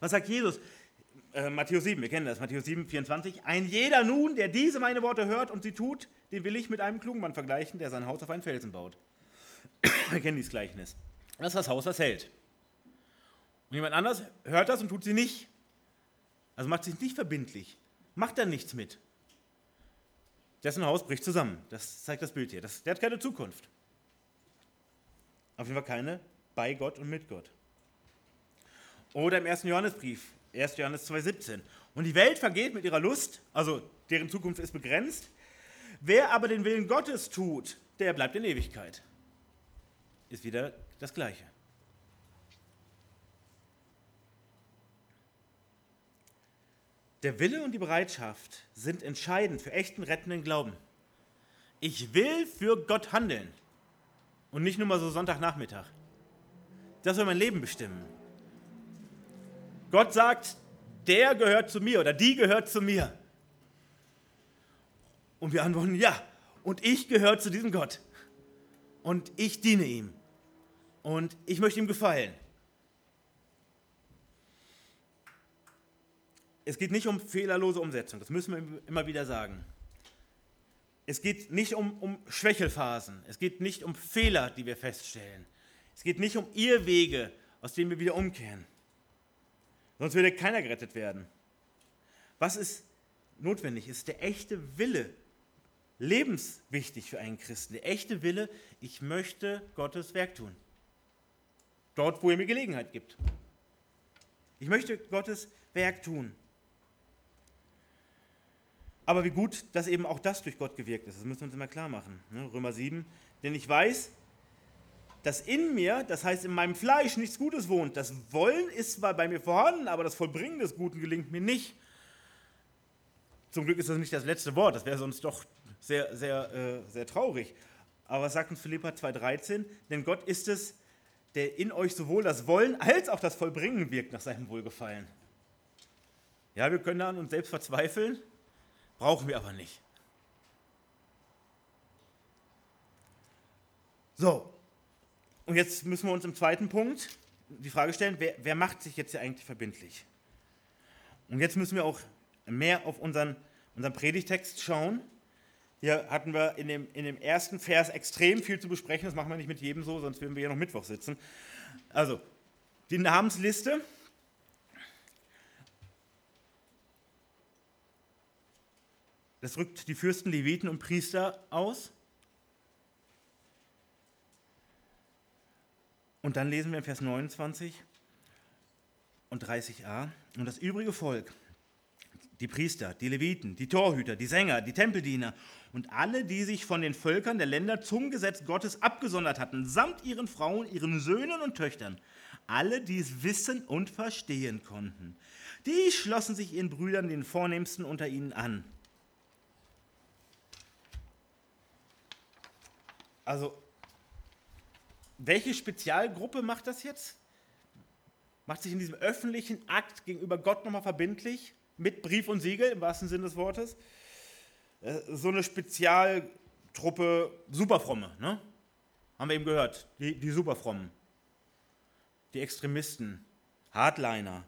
Was sagt Jesus? Äh, Matthäus 7, wir kennen das, Matthäus 7, 24. Ein jeder nun, der diese meine Worte hört und sie tut, den will ich mit einem klugen Mann vergleichen, der sein Haus auf einen Felsen baut. [coughs] wir kennen dieses Gleichnis. Das ist das Haus, das hält. Und jemand anders hört das und tut sie nicht. Also macht sich nicht verbindlich. Macht da nichts mit. Dessen Haus bricht zusammen. Das zeigt das Bild hier. Das, der hat keine Zukunft. Auf jeden Fall keine bei Gott und mit Gott. Oder im 1. Johannesbrief, 1. Johannes 2,17. Und die Welt vergeht mit ihrer Lust, also deren Zukunft ist begrenzt. Wer aber den Willen Gottes tut, der bleibt in Ewigkeit. Ist wieder das Gleiche. Der Wille und die Bereitschaft sind entscheidend für echten rettenden Glauben. Ich will für Gott handeln und nicht nur mal so Sonntagnachmittag. Das soll mein Leben bestimmen. Gott sagt, der gehört zu mir oder die gehört zu mir. Und wir antworten, ja, und ich gehöre zu diesem Gott. Und ich diene ihm. Und ich möchte ihm gefallen. Es geht nicht um fehlerlose Umsetzung, das müssen wir immer wieder sagen. Es geht nicht um, um Schwächelphasen, es geht nicht um Fehler, die wir feststellen. Es geht nicht um Irrwege, aus denen wir wieder umkehren. Sonst würde keiner gerettet werden. Was ist notwendig? Ist der echte Wille lebenswichtig für einen Christen? Der echte Wille, ich möchte Gottes Werk tun. Dort, wo er mir Gelegenheit gibt. Ich möchte Gottes Werk tun. Aber wie gut, dass eben auch das durch Gott gewirkt ist, das müssen wir uns immer klar machen. Ne? Römer 7. Denn ich weiß, dass in mir, das heißt in meinem Fleisch, nichts Gutes wohnt. Das Wollen ist zwar bei mir vorhanden, aber das Vollbringen des Guten gelingt mir nicht. Zum Glück ist das nicht das letzte Wort, das wäre sonst doch sehr, sehr, äh, sehr traurig. Aber was sagt uns Philippa 2,13? Denn Gott ist es, der in euch sowohl das Wollen als auch das Vollbringen wirkt nach seinem Wohlgefallen. Ja, wir können an uns selbst verzweifeln, Brauchen wir aber nicht. So, und jetzt müssen wir uns im zweiten Punkt die Frage stellen, wer, wer macht sich jetzt hier eigentlich verbindlich? Und jetzt müssen wir auch mehr auf unseren, unseren Predigtext schauen. Hier hatten wir in dem, in dem ersten Vers extrem viel zu besprechen. Das machen wir nicht mit jedem so, sonst würden wir hier noch Mittwoch sitzen. Also, die Namensliste Das rückt die Fürsten, Leviten und Priester aus. Und dann lesen wir in Vers 29 und 30a. Und das übrige Volk, die Priester, die Leviten, die Torhüter, die Sänger, die Tempeldiener und alle, die sich von den Völkern der Länder zum Gesetz Gottes abgesondert hatten, samt ihren Frauen, ihren Söhnen und Töchtern, alle, die es wissen und verstehen konnten, die schlossen sich ihren Brüdern, den Vornehmsten unter ihnen, an. Also, welche Spezialgruppe macht das jetzt? Macht sich in diesem öffentlichen Akt gegenüber Gott nochmal verbindlich, mit Brief und Siegel im wahrsten Sinne des Wortes? Äh, so eine Spezialtruppe Superfromme, ne? Haben wir eben gehört, die, die Superfrommen, die Extremisten, Hardliner,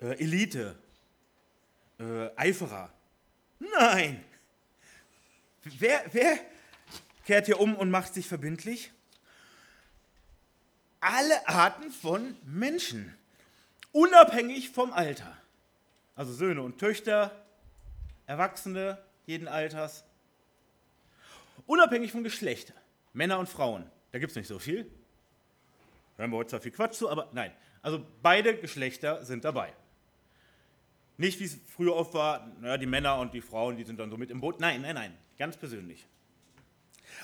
äh, Elite, äh, Eiferer. Nein! Wer, wer kehrt hier um und macht sich verbindlich? Alle Arten von Menschen, unabhängig vom Alter. Also Söhne und Töchter, Erwachsene jeden Alters, unabhängig vom Geschlecht, Männer und Frauen. Da gibt es nicht so viel. Hören wir heute zwar viel Quatsch zu, aber nein. Also beide Geschlechter sind dabei. Nicht wie es früher oft war, naja, die Männer und die Frauen, die sind dann so mit im Boot. Nein, nein, nein, ganz persönlich.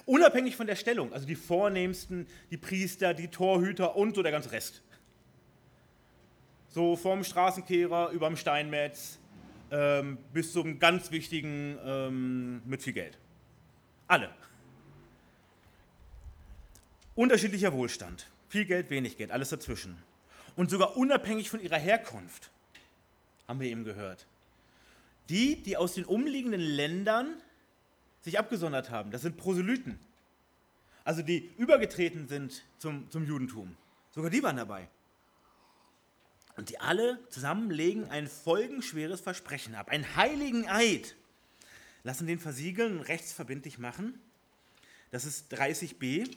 Unabhängig von der Stellung, also die Vornehmsten, die Priester, die Torhüter und so der ganze Rest. So vom Straßenkehrer über dem Steinmetz ähm, bis zum ganz wichtigen ähm, mit viel Geld. Alle. Unterschiedlicher Wohlstand. Viel Geld, wenig Geld, alles dazwischen. Und sogar unabhängig von ihrer Herkunft haben wir eben gehört. Die, die aus den umliegenden Ländern sich abgesondert haben, das sind Proselyten. Also die übergetreten sind zum, zum Judentum. Sogar die waren dabei. Und die alle zusammen legen ein folgenschweres Versprechen ab, einen heiligen Eid, lassen den versiegeln und rechtsverbindlich machen. Das ist 30b.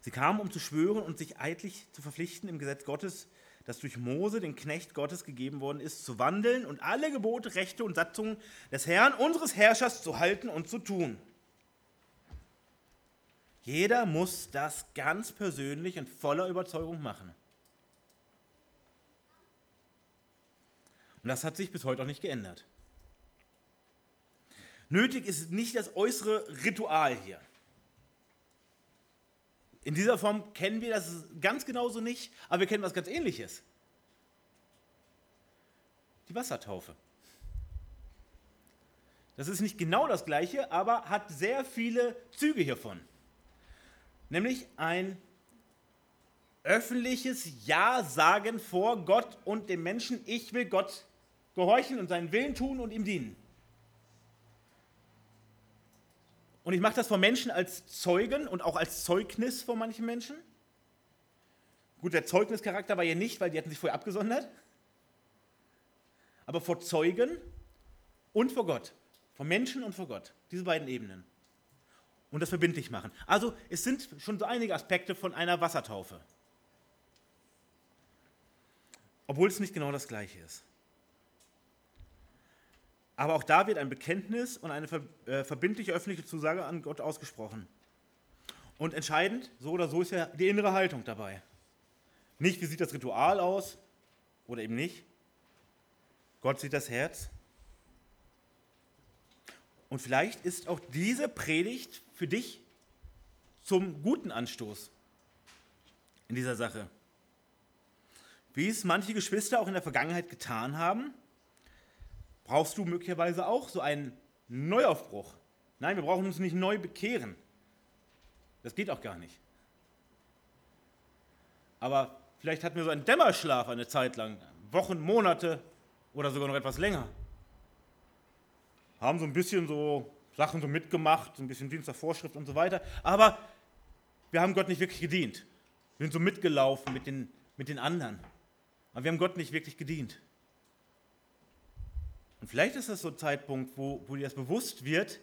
Sie kamen, um zu schwören und sich eidlich zu verpflichten, im Gesetz Gottes das durch Mose, den Knecht Gottes, gegeben worden ist, zu wandeln und alle Gebote, Rechte und Satzungen des Herrn, unseres Herrschers, zu halten und zu tun. Jeder muss das ganz persönlich und voller Überzeugung machen. Und das hat sich bis heute auch nicht geändert. Nötig ist nicht das äußere Ritual hier. In dieser Form kennen wir das ganz genauso nicht, aber wir kennen was ganz Ähnliches. Die Wassertaufe. Das ist nicht genau das gleiche, aber hat sehr viele Züge hiervon. Nämlich ein öffentliches Ja-Sagen vor Gott und dem Menschen, ich will Gott gehorchen und seinen Willen tun und ihm dienen. Und ich mache das vor Menschen als Zeugen und auch als Zeugnis vor manchen Menschen. Gut, der Zeugnischarakter war hier nicht, weil die hatten sich vorher abgesondert. Aber vor Zeugen und vor Gott. Vor Menschen und vor Gott. Diese beiden Ebenen. Und das verbindlich machen. Also es sind schon so einige Aspekte von einer Wassertaufe. Obwohl es nicht genau das gleiche ist. Aber auch da wird ein Bekenntnis und eine äh, verbindliche öffentliche Zusage an Gott ausgesprochen. Und entscheidend, so oder so, ist ja die innere Haltung dabei. Nicht, wie sieht das Ritual aus oder eben nicht. Gott sieht das Herz. Und vielleicht ist auch diese Predigt für dich zum guten Anstoß in dieser Sache. Wie es manche Geschwister auch in der Vergangenheit getan haben, brauchst du möglicherweise auch so einen Neuaufbruch. Nein, wir brauchen uns nicht neu bekehren. Das geht auch gar nicht. Aber vielleicht hatten wir so einen Dämmerschlaf eine Zeit lang, Wochen, Monate oder sogar noch etwas länger. Haben so ein bisschen so Sachen so mitgemacht, so ein bisschen Dienst der Vorschrift und so weiter. Aber wir haben Gott nicht wirklich gedient. Wir sind so mitgelaufen mit den, mit den anderen. Aber wir haben Gott nicht wirklich gedient. Und vielleicht ist das so ein Zeitpunkt, wo, wo dir das bewusst wird,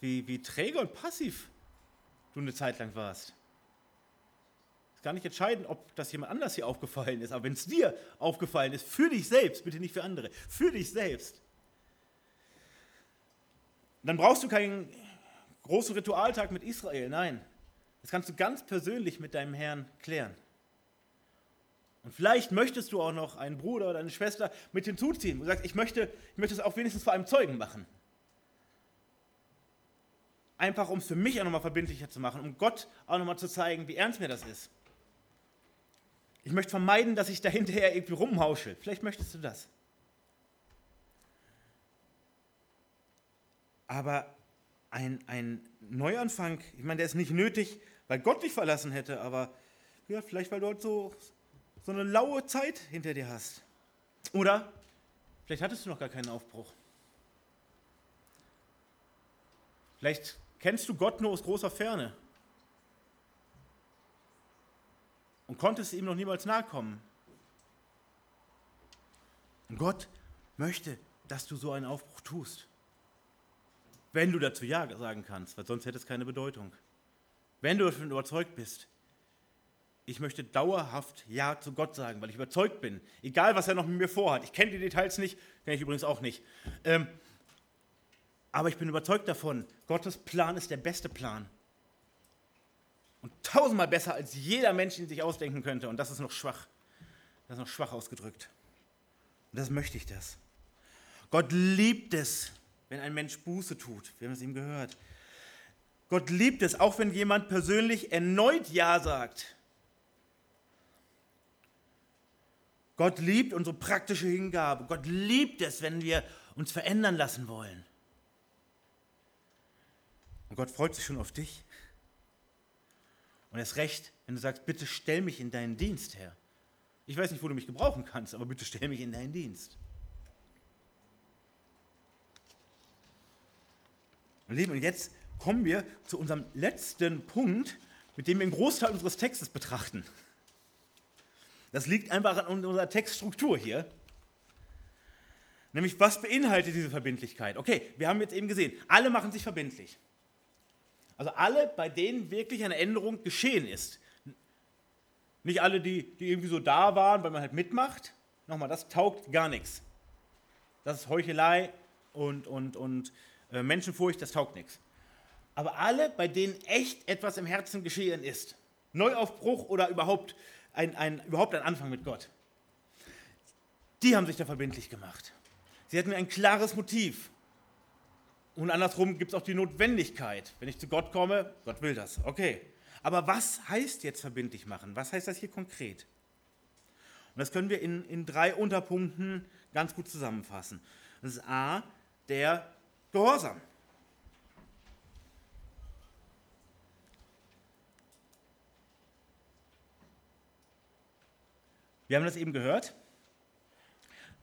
wie, wie träge und passiv du eine Zeit lang warst. Es ist gar nicht entscheidend, ob das jemand anders hier aufgefallen ist, aber wenn es dir aufgefallen ist, für dich selbst, bitte nicht für andere, für dich selbst, dann brauchst du keinen großen Ritualtag mit Israel, nein. Das kannst du ganz persönlich mit deinem Herrn klären. Und vielleicht möchtest du auch noch einen Bruder oder eine Schwester mit hinzuziehen. Du sagst, ich möchte, ich möchte es auch wenigstens vor einem Zeugen machen. Einfach um es für mich auch nochmal verbindlicher zu machen, um Gott auch nochmal zu zeigen, wie ernst mir das ist. Ich möchte vermeiden, dass ich da hinterher irgendwie rumhausche. Vielleicht möchtest du das. Aber ein, ein Neuanfang, ich meine, der ist nicht nötig, weil Gott dich verlassen hätte, aber ja, vielleicht weil du dort so, so eine laue Zeit hinter dir hast. Oder vielleicht hattest du noch gar keinen Aufbruch. Vielleicht kennst du Gott nur aus großer Ferne und konntest ihm noch niemals nahe kommen. Und Gott möchte, dass du so einen Aufbruch tust. Wenn du dazu Ja sagen kannst, weil sonst hätte es keine Bedeutung. Wenn du davon überzeugt bist, ich möchte dauerhaft Ja zu Gott sagen, weil ich überzeugt bin, egal was er noch mit mir vorhat. Ich kenne die Details nicht, kenne ich übrigens auch nicht. Ähm, aber ich bin überzeugt davon, Gottes Plan ist der beste Plan. Und tausendmal besser, als jeder Mensch ihn sich ausdenken könnte. Und das ist noch schwach. Das ist noch schwach ausgedrückt. Und das möchte ich das. Gott liebt es, wenn ein Mensch Buße tut. Wir haben es ihm gehört. Gott liebt es, auch wenn jemand persönlich erneut Ja sagt. Gott liebt unsere praktische Hingabe. Gott liebt es, wenn wir uns verändern lassen wollen. Und Gott freut sich schon auf dich. Und erst recht, wenn du sagst, bitte stell mich in deinen Dienst, Herr. Ich weiß nicht, wo du mich gebrauchen kannst, aber bitte stell mich in deinen Dienst. Und jetzt kommen wir zu unserem letzten Punkt, mit dem wir einen Großteil unseres Textes betrachten. Das liegt einfach an unserer Textstruktur hier. Nämlich, was beinhaltet diese Verbindlichkeit? Okay, wir haben jetzt eben gesehen, alle machen sich verbindlich. Also alle, bei denen wirklich eine Änderung geschehen ist. Nicht alle, die, die irgendwie so da waren, weil man halt mitmacht. Nochmal, das taugt gar nichts. Das ist Heuchelei und, und, und äh, Menschenfurcht, das taugt nichts. Aber alle, bei denen echt etwas im Herzen geschehen ist, Neuaufbruch oder überhaupt ein, ein, überhaupt ein Anfang mit Gott, die haben sich da verbindlich gemacht. Sie hatten ein klares Motiv. Und andersrum gibt es auch die Notwendigkeit. Wenn ich zu Gott komme, Gott will das. Okay. Aber was heißt jetzt verbindlich machen? Was heißt das hier konkret? Und das können wir in, in drei Unterpunkten ganz gut zusammenfassen. Das ist A, der Gehorsam. Wir haben das eben gehört.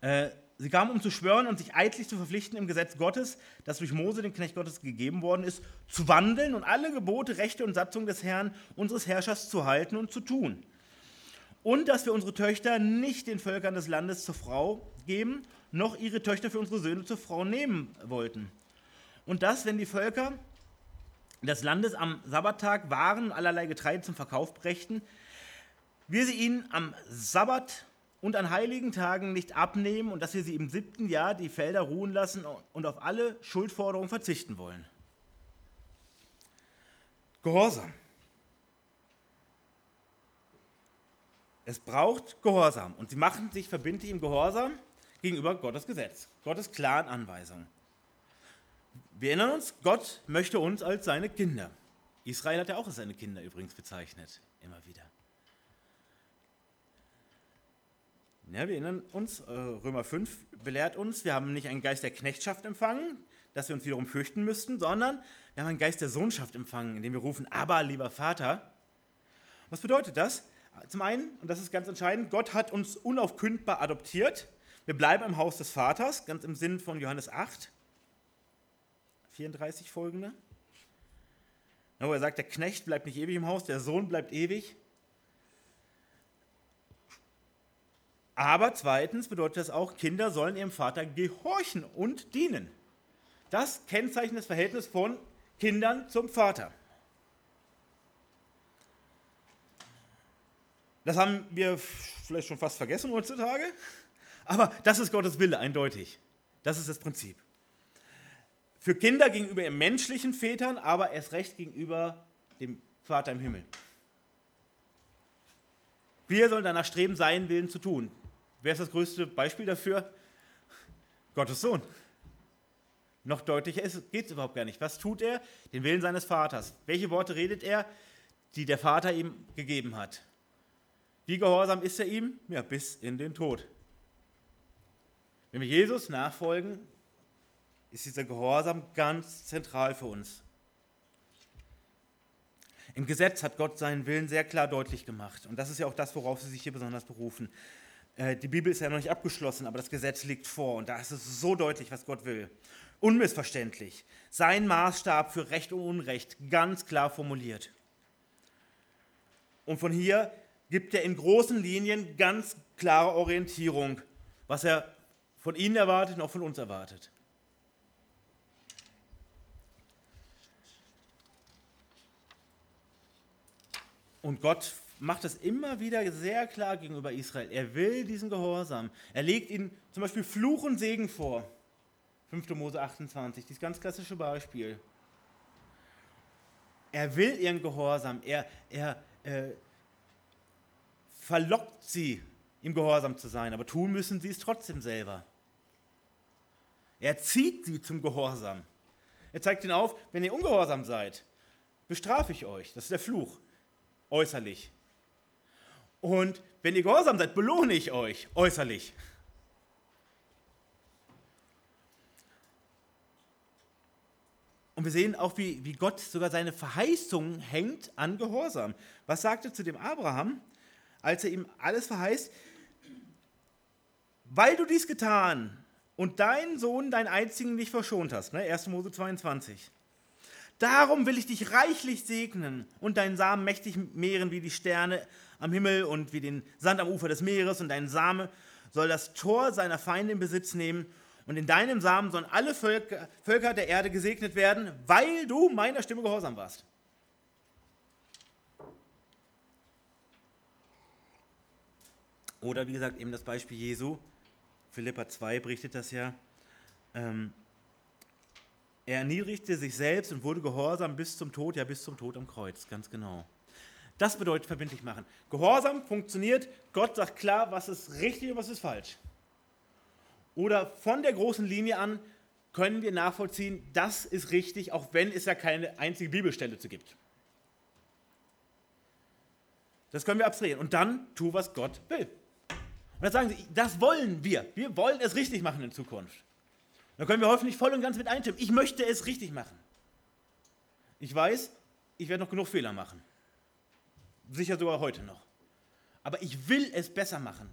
Äh, sie kamen, um zu schwören und sich eidlich zu verpflichten im Gesetz Gottes, das durch Mose, den Knecht Gottes, gegeben worden ist, zu wandeln und alle Gebote, Rechte und Satzungen des Herrn, unseres Herrschers, zu halten und zu tun. Und dass wir unsere Töchter nicht den Völkern des Landes zur Frau geben, noch ihre Töchter für unsere Söhne zur Frau nehmen wollten. Und dass, wenn die Völker des Landes am Sabbattag Waren und allerlei Getreide zum Verkauf brächten, wir sie ihnen am Sabbat und an heiligen Tagen nicht abnehmen und dass wir sie im siebten Jahr die Felder ruhen lassen und auf alle Schuldforderungen verzichten wollen. Gehorsam. Es braucht Gehorsam und sie machen sich verbindlich im Gehorsam gegenüber Gottes Gesetz, Gottes klaren Anweisungen. Wir erinnern uns, Gott möchte uns als seine Kinder. Israel hat ja auch als seine Kinder übrigens bezeichnet, immer wieder. Ja, wir erinnern uns, äh, Römer 5 belehrt uns, wir haben nicht einen Geist der Knechtschaft empfangen, dass wir uns wiederum fürchten müssten, sondern wir haben einen Geist der Sohnschaft empfangen, indem wir rufen, aber lieber Vater. Was bedeutet das? Zum einen, und das ist ganz entscheidend, Gott hat uns unaufkündbar adoptiert. Wir bleiben im Haus des Vaters, ganz im Sinn von Johannes 8, 34 folgende. Wo er sagt, der Knecht bleibt nicht ewig im Haus, der Sohn bleibt ewig. Aber zweitens bedeutet das auch, Kinder sollen ihrem Vater gehorchen und dienen. Das kennzeichnet das Verhältnis von Kindern zum Vater. Das haben wir vielleicht schon fast vergessen heutzutage, aber das ist Gottes Wille eindeutig. Das ist das Prinzip. Für Kinder gegenüber ihren menschlichen Vätern, aber erst recht gegenüber dem Vater im Himmel. Wir sollen danach streben, seinen Willen zu tun. Wer ist das größte Beispiel dafür? Gottes Sohn. Noch deutlicher geht es überhaupt gar nicht. Was tut er? Den Willen seines Vaters. Welche Worte redet er, die der Vater ihm gegeben hat? Wie gehorsam ist er ihm? Ja, bis in den Tod. Wenn wir Jesus nachfolgen, ist dieser Gehorsam ganz zentral für uns. Im Gesetz hat Gott seinen Willen sehr klar deutlich gemacht. Und das ist ja auch das, worauf sie sich hier besonders berufen. Äh, die Bibel ist ja noch nicht abgeschlossen, aber das Gesetz liegt vor. Und da ist es so deutlich, was Gott will. Unmissverständlich. Sein Maßstab für Recht und Unrecht ganz klar formuliert. Und von hier gibt er in großen Linien ganz klare Orientierung, was er von Ihnen erwartet und auch von uns erwartet. Und Gott macht es immer wieder sehr klar gegenüber Israel. Er will diesen Gehorsam. Er legt ihnen zum Beispiel Fluch und Segen vor. 5. Mose 28, dieses ganz klassische Beispiel. Er will ihren Gehorsam. Er, er äh, verlockt sie, ihm gehorsam zu sein, aber tun müssen sie es trotzdem selber. Er zieht sie zum Gehorsam. Er zeigt ihnen auf, wenn ihr ungehorsam seid, bestrafe ich euch. Das ist der Fluch äußerlich. Und wenn ihr gehorsam seid, belohne ich euch äußerlich. Und wir sehen auch, wie, wie Gott sogar seine Verheißung hängt an Gehorsam. Was sagte zu dem Abraham, als er ihm alles verheißt? Weil du dies getan und deinen Sohn, deinen einzigen, nicht verschont hast. Ne? 1. Mose 22. Darum will ich dich reichlich segnen und deinen Samen mächtig mehren wie die Sterne am Himmel und wie den Sand am Ufer des Meeres und dein Same soll das Tor seiner Feinde in Besitz nehmen und in deinem Samen sollen alle Völker, Völker der Erde gesegnet werden, weil du meiner Stimme gehorsam warst. Oder wie gesagt, eben das Beispiel Jesu. Philippa 2 berichtet das ja. Ähm, er erniedrigte sich selbst und wurde gehorsam bis zum Tod, ja bis zum Tod am Kreuz, ganz genau. Das bedeutet verbindlich machen. Gehorsam funktioniert, Gott sagt klar, was ist richtig und was ist falsch. Oder von der großen Linie an können wir nachvollziehen, das ist richtig, auch wenn es ja keine einzige Bibelstelle zu gibt. Das können wir abstrahieren. Und dann tu, was Gott will. Und dann sagen sie, das wollen wir. Wir wollen es richtig machen in Zukunft. Da können wir hoffentlich voll und ganz mit einstimmen. Ich möchte es richtig machen. Ich weiß, ich werde noch genug Fehler machen. Sicher sogar heute noch. Aber ich will es besser machen.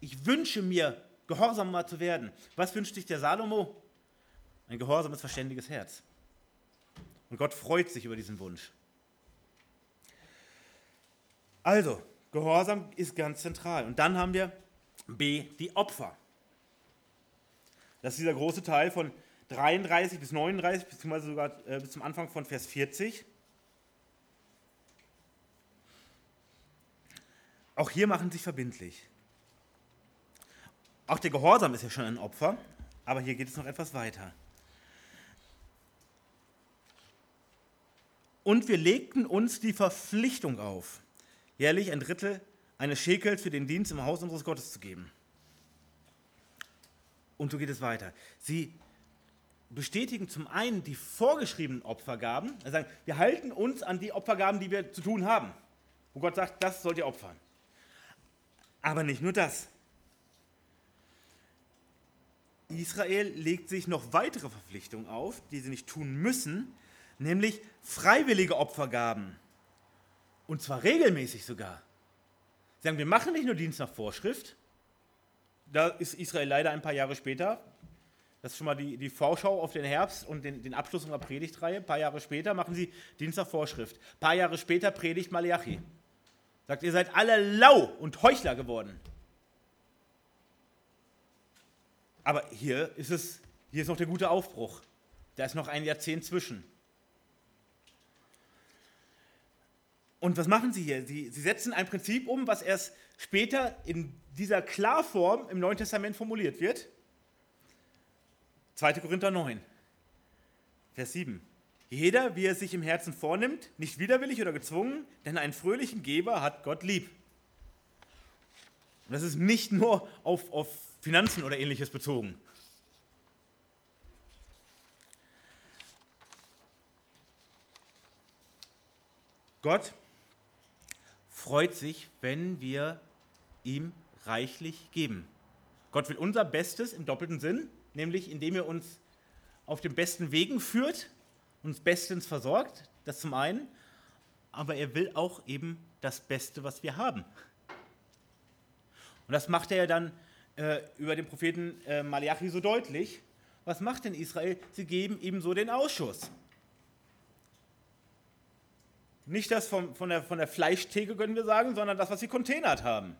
Ich wünsche mir, gehorsamer zu werden. Was wünscht sich der Salomo? Ein gehorsames, verständiges Herz. Und Gott freut sich über diesen Wunsch. Also, Gehorsam ist ganz zentral. Und dann haben wir B, die Opfer. Das ist dieser große Teil von 33 bis 39, beziehungsweise sogar äh, bis zum Anfang von Vers 40. Auch hier machen sich verbindlich. Auch der Gehorsam ist ja schon ein Opfer, aber hier geht es noch etwas weiter. Und wir legten uns die Verpflichtung auf, jährlich ein Drittel eines Schekels für den Dienst im Haus unseres Gottes zu geben. Und so geht es weiter. Sie bestätigen zum einen die vorgeschriebenen Opfergaben, also sagen, wir halten uns an die Opfergaben, die wir zu tun haben, wo Gott sagt, das sollt ihr opfern. Aber nicht nur das. Israel legt sich noch weitere Verpflichtungen auf, die sie nicht tun müssen, nämlich freiwillige Opfergaben. Und zwar regelmäßig sogar. Sie sagen, wir machen nicht nur Dienst nach Vorschrift, da ist Israel leider ein paar Jahre später. Das ist schon mal die, die Vorschau auf den Herbst und den, den Abschluss unserer Predigtreihe. Ein paar Jahre später machen sie Dienst nach Vorschrift. Ein paar Jahre später predigt Malachi. Sagt, ihr seid alle lau und Heuchler geworden. Aber hier ist es, hier ist noch der gute Aufbruch. Da ist noch ein Jahrzehnt zwischen. Und was machen sie hier? Sie, sie setzen ein Prinzip um, was erst später in dieser Klarform im Neuen Testament formuliert wird. 2. Korinther 9. Vers 7. Jeder, wie er sich im Herzen vornimmt, nicht widerwillig oder gezwungen, denn einen fröhlichen Geber hat Gott lieb. Und das ist nicht nur auf, auf Finanzen oder ähnliches bezogen. Gott freut sich, wenn wir ihm reichlich geben. Gott will unser Bestes im doppelten Sinn, nämlich indem er uns auf den besten Wegen führt, uns bestens versorgt, das zum einen, aber er will auch eben das Beste, was wir haben. Und das macht er ja dann äh, über den Propheten äh, Malachi so deutlich. Was macht denn Israel? Sie geben ihm so den Ausschuss. Nicht das vom, von, der, von der Fleischtheke, können wir sagen, sondern das, was sie containert haben.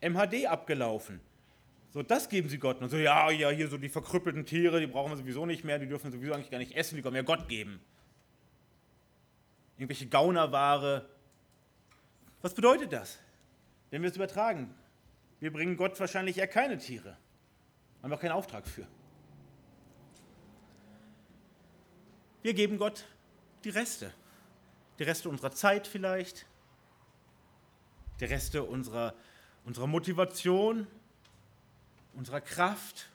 MHD abgelaufen. So, das geben sie Gott. Und so, ja, ja, hier so die verkrüppelten Tiere, die brauchen wir sowieso nicht mehr, die dürfen sowieso eigentlich gar nicht essen, die können wir Gott geben. Irgendwelche Gaunerware. Was bedeutet das? Wenn wir es übertragen, wir bringen Gott wahrscheinlich eher keine Tiere. Haben wir auch keinen Auftrag für. Wir geben Gott die Reste die Reste unserer Zeit vielleicht, die Reste unserer, unserer Motivation, unserer Kraft,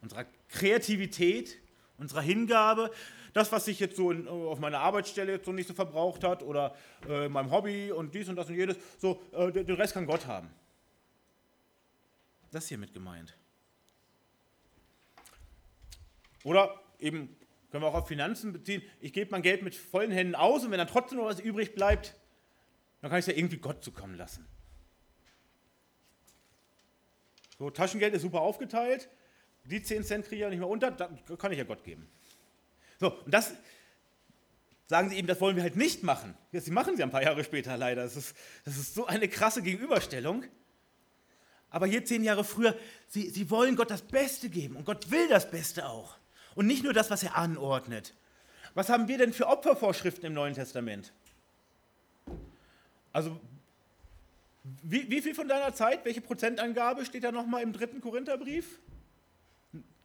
unserer Kreativität, unserer Hingabe, das, was sich jetzt so in, auf meiner Arbeitsstelle jetzt so nicht so verbraucht hat oder äh, meinem Hobby und dies und das und jedes, so, äh, den Rest kann Gott haben. Das hier mit gemeint. Oder eben können wir auch auf Finanzen beziehen. Ich gebe mein Geld mit vollen Händen aus und wenn dann trotzdem noch was übrig bleibt, dann kann ich es ja irgendwie Gott zukommen lassen. So, Taschengeld ist super aufgeteilt. Die 10 Cent kriege ich ja nicht mehr unter, dann kann ich ja Gott geben. So, und das sagen sie eben, das wollen wir halt nicht machen. Sie machen sie ein paar Jahre später leider. Das ist, das ist so eine krasse Gegenüberstellung. Aber hier zehn Jahre früher, sie, sie wollen Gott das Beste geben und Gott will das Beste auch. Und nicht nur das, was er anordnet. Was haben wir denn für Opfervorschriften im Neuen Testament? Also, wie, wie viel von deiner Zeit, welche Prozentangabe steht da nochmal im dritten Korintherbrief?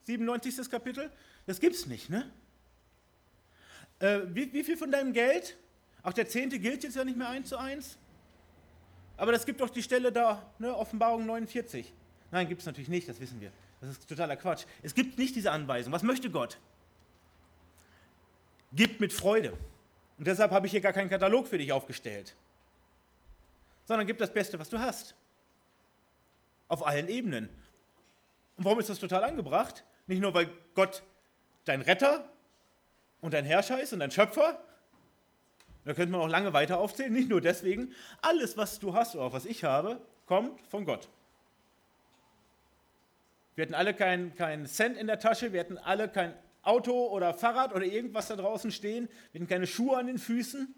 97. Kapitel? Das gibt's nicht, ne? Äh, wie, wie viel von deinem Geld? Auch der Zehnte gilt jetzt ja nicht mehr eins zu eins. Aber das gibt doch die Stelle da, ne, Offenbarung 49. Nein, gibt es natürlich nicht, das wissen wir. Das ist totaler Quatsch. Es gibt nicht diese Anweisung. Was möchte Gott? Gib mit Freude. Und deshalb habe ich hier gar keinen Katalog für dich aufgestellt. Sondern gib das Beste, was du hast. Auf allen Ebenen. Und warum ist das total angebracht? Nicht nur, weil Gott dein Retter und dein Herrscher ist und dein Schöpfer. Da könnte man auch lange weiter aufzählen. Nicht nur deswegen. Alles, was du hast oder auch was ich habe, kommt von Gott. Wir hatten alle keinen kein Cent in der Tasche, wir hatten alle kein Auto oder Fahrrad oder irgendwas da draußen stehen, wir hatten keine Schuhe an den Füßen,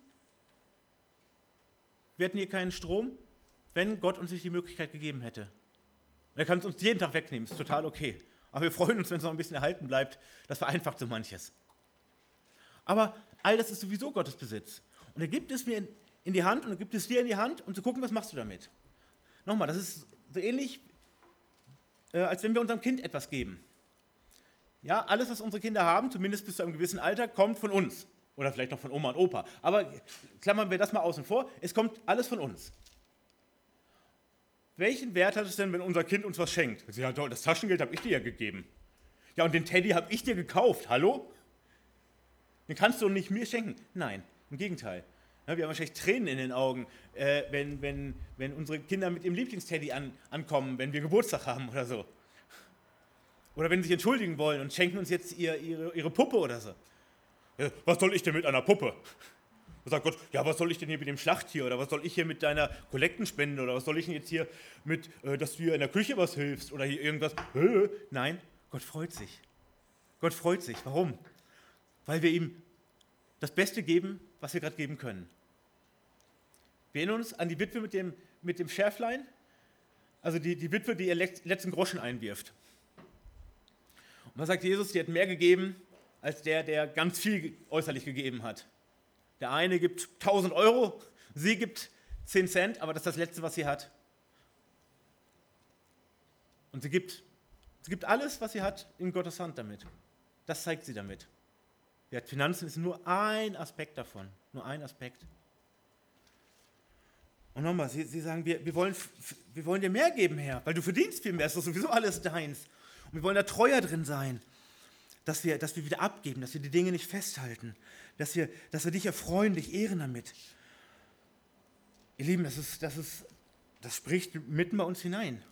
wir hatten hier keinen Strom, wenn Gott uns nicht die Möglichkeit gegeben hätte. er kann es uns jeden Tag wegnehmen, ist total okay. Aber wir freuen uns, wenn es noch ein bisschen erhalten bleibt. Das vereinfacht so manches. Aber all das ist sowieso Gottes Besitz. Und er gibt es mir in, in die Hand und er gibt es dir in die Hand, um zu gucken, was machst du damit. Nochmal, das ist so ähnlich äh, als wenn wir unserem Kind etwas geben. Ja, alles, was unsere Kinder haben, zumindest bis zu einem gewissen Alter, kommt von uns. Oder vielleicht noch von Oma und Opa. Aber klammern wir das mal außen vor. Es kommt alles von uns. Welchen Wert hat es denn, wenn unser Kind uns was schenkt? Ja, das Taschengeld habe ich dir ja gegeben. Ja, und den Teddy habe ich dir gekauft. Hallo? Den kannst du nicht mir schenken. Nein, im Gegenteil. Ja, wir haben wahrscheinlich Tränen in den Augen, äh, wenn, wenn, wenn unsere Kinder mit ihrem Lieblingsteddy an, ankommen, wenn wir Geburtstag haben oder so. Oder wenn sie sich entschuldigen wollen und schenken uns jetzt ihr, ihre, ihre Puppe oder so. Ja, was soll ich denn mit einer Puppe? Da sagt Gott, ja, was soll ich denn hier mit dem Schlachttier oder was soll ich hier mit deiner Kollektenspende oder was soll ich denn jetzt hier mit, äh, dass du hier in der Küche was hilfst oder hier irgendwas? Nein, Gott freut sich. Gott freut sich. Warum? Weil wir ihm das Beste geben, was wir gerade geben können. Wir erinnern uns an die Witwe mit dem, mit dem Schärflein, also die, die Witwe, die ihr letzten Groschen einwirft. Und was sagt Jesus? Die hat mehr gegeben als der, der ganz viel äußerlich gegeben hat. Der eine gibt 1000 Euro, sie gibt 10 Cent, aber das ist das Letzte, was sie hat. Und sie gibt, sie gibt alles, was sie hat, in Gottes Hand damit. Das zeigt sie damit. Ja, Finanzen ist nur ein Aspekt davon, nur ein Aspekt. Und nochmal, Sie, Sie sagen, wir, wir, wollen, wir wollen dir mehr geben, Herr, weil du verdienst viel mehr, es ist sowieso alles deins. Und wir wollen da treuer drin sein, dass wir, dass wir wieder abgeben, dass wir die Dinge nicht festhalten, dass wir, dass wir dich erfreuen, dich ehren damit. Ihr Lieben, das, ist, das, ist, das spricht mitten bei uns hinein.